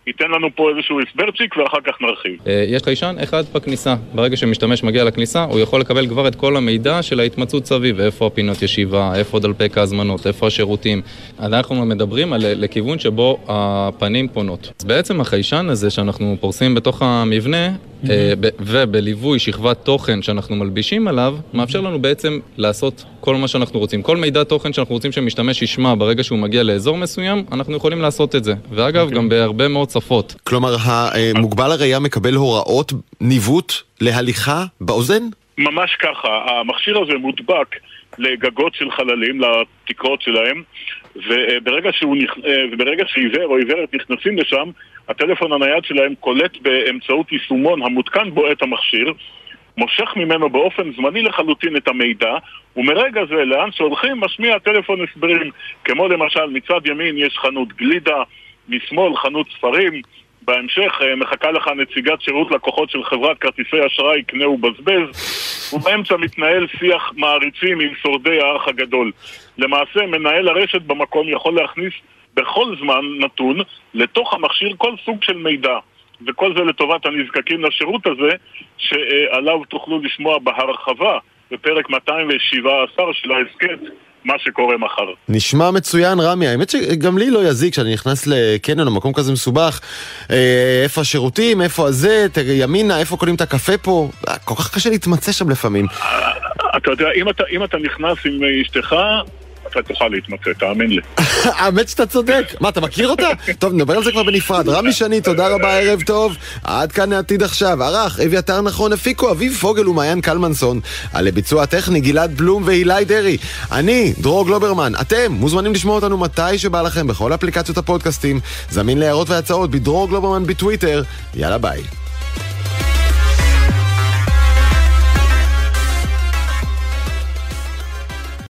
[SPEAKER 13] ייתן לנו פה איזשהו הסברצ'יק ואחר כך נרחיב.
[SPEAKER 14] אה, יש חיישן אחד בכניסה. ברגע שמשתמש מגיע לכניסה, הוא יכול לקבל כבר את כל המידע של ההתמצאות סביב, איפה הפינות ישיבה, איפה דלפק ההזמנות, איפה השירותים. אנחנו מדברים על לכיוון שבו הפנים פונות. אז בעצם החיישן הזה שאנחנו פורסים בתוך המבנה, ובליווי שכבת תוכן שאנחנו מלבישים עליו, מאפשר לנו בעצם לעשות כל מה שאנחנו רוצים. כל מידע תוכן שאנחנו רוצים שמשתמש ישמע ברגע שהוא מגיע לאזור מסוים, אנחנו יכולים לעשות את זה. ואגב, okay. אוקיי. גם בהרבה מאוד שפות.
[SPEAKER 1] כלומר, המוגבל הראייה מקבל הוראות ניווט להליכה באוזן?
[SPEAKER 13] ממש ככה. המכשיר הזה מודבק לגגות של חללים, לתקרות שלהם, וברגע, שהוא נכ... וברגע שעיוור או עיוורת נכנסים לשם, הטלפון הנייד שלהם קולט באמצעות יישומון המותקן בו את המכשיר, מושך ממנו באופן זמני לחלוטין את המידע, ומרגע זה, לאן שהולכים, משמיע טלפון הסברים, כמו למשל מצד ימין יש חנות גלידה, משמאל חנות ספרים, בהמשך אה, מחכה לך נציגת שירות לקוחות של חברת כרטיסי אשראי קנה ובזבז ובאמצע מתנהל שיח מעריצים עם שורדי האח הגדול. למעשה מנהל הרשת במקום יכול להכניס בכל זמן נתון לתוך המכשיר כל סוג של מידע וכל זה לטובת הנזקקים לשירות הזה שעליו תוכלו לשמוע בהרחבה בפרק 217 של ההסכת מה שקורה מחר.
[SPEAKER 1] נשמע מצוין, רמי. האמת שגם לי לא יזיק כשאני נכנס לקניון או מקום כזה מסובך. אה, איפה השירותים, איפה הזה, ימינה, איפה קונים את הקפה פה. כל כך קשה להתמצא שם לפעמים.
[SPEAKER 13] אתה יודע, אם אתה, אם אתה נכנס עם אשתך, אתה תוכל להתמצא, תאמין לי.
[SPEAKER 1] האמת שאתה צודק. מה, אתה מכיר אותה? טוב, נדבר על זה כבר בנפרד. רמי שני, תודה רבה, ערב טוב. עד כאן העתיד עכשיו. ערך, אביתר נכון, הפיקו אביב פוגל ומעיין קלמנסון. על הביצוע הטכני, גלעד בלום והילי דרעי. אני, דרור גלוברמן. אתם מוזמנים לשמוע אותנו מתי שבא לכם בכל אפליקציות הפודקאסטים. זמין להערות והצעות בדרור גלוברמן בטוויטר. יאללה ביי.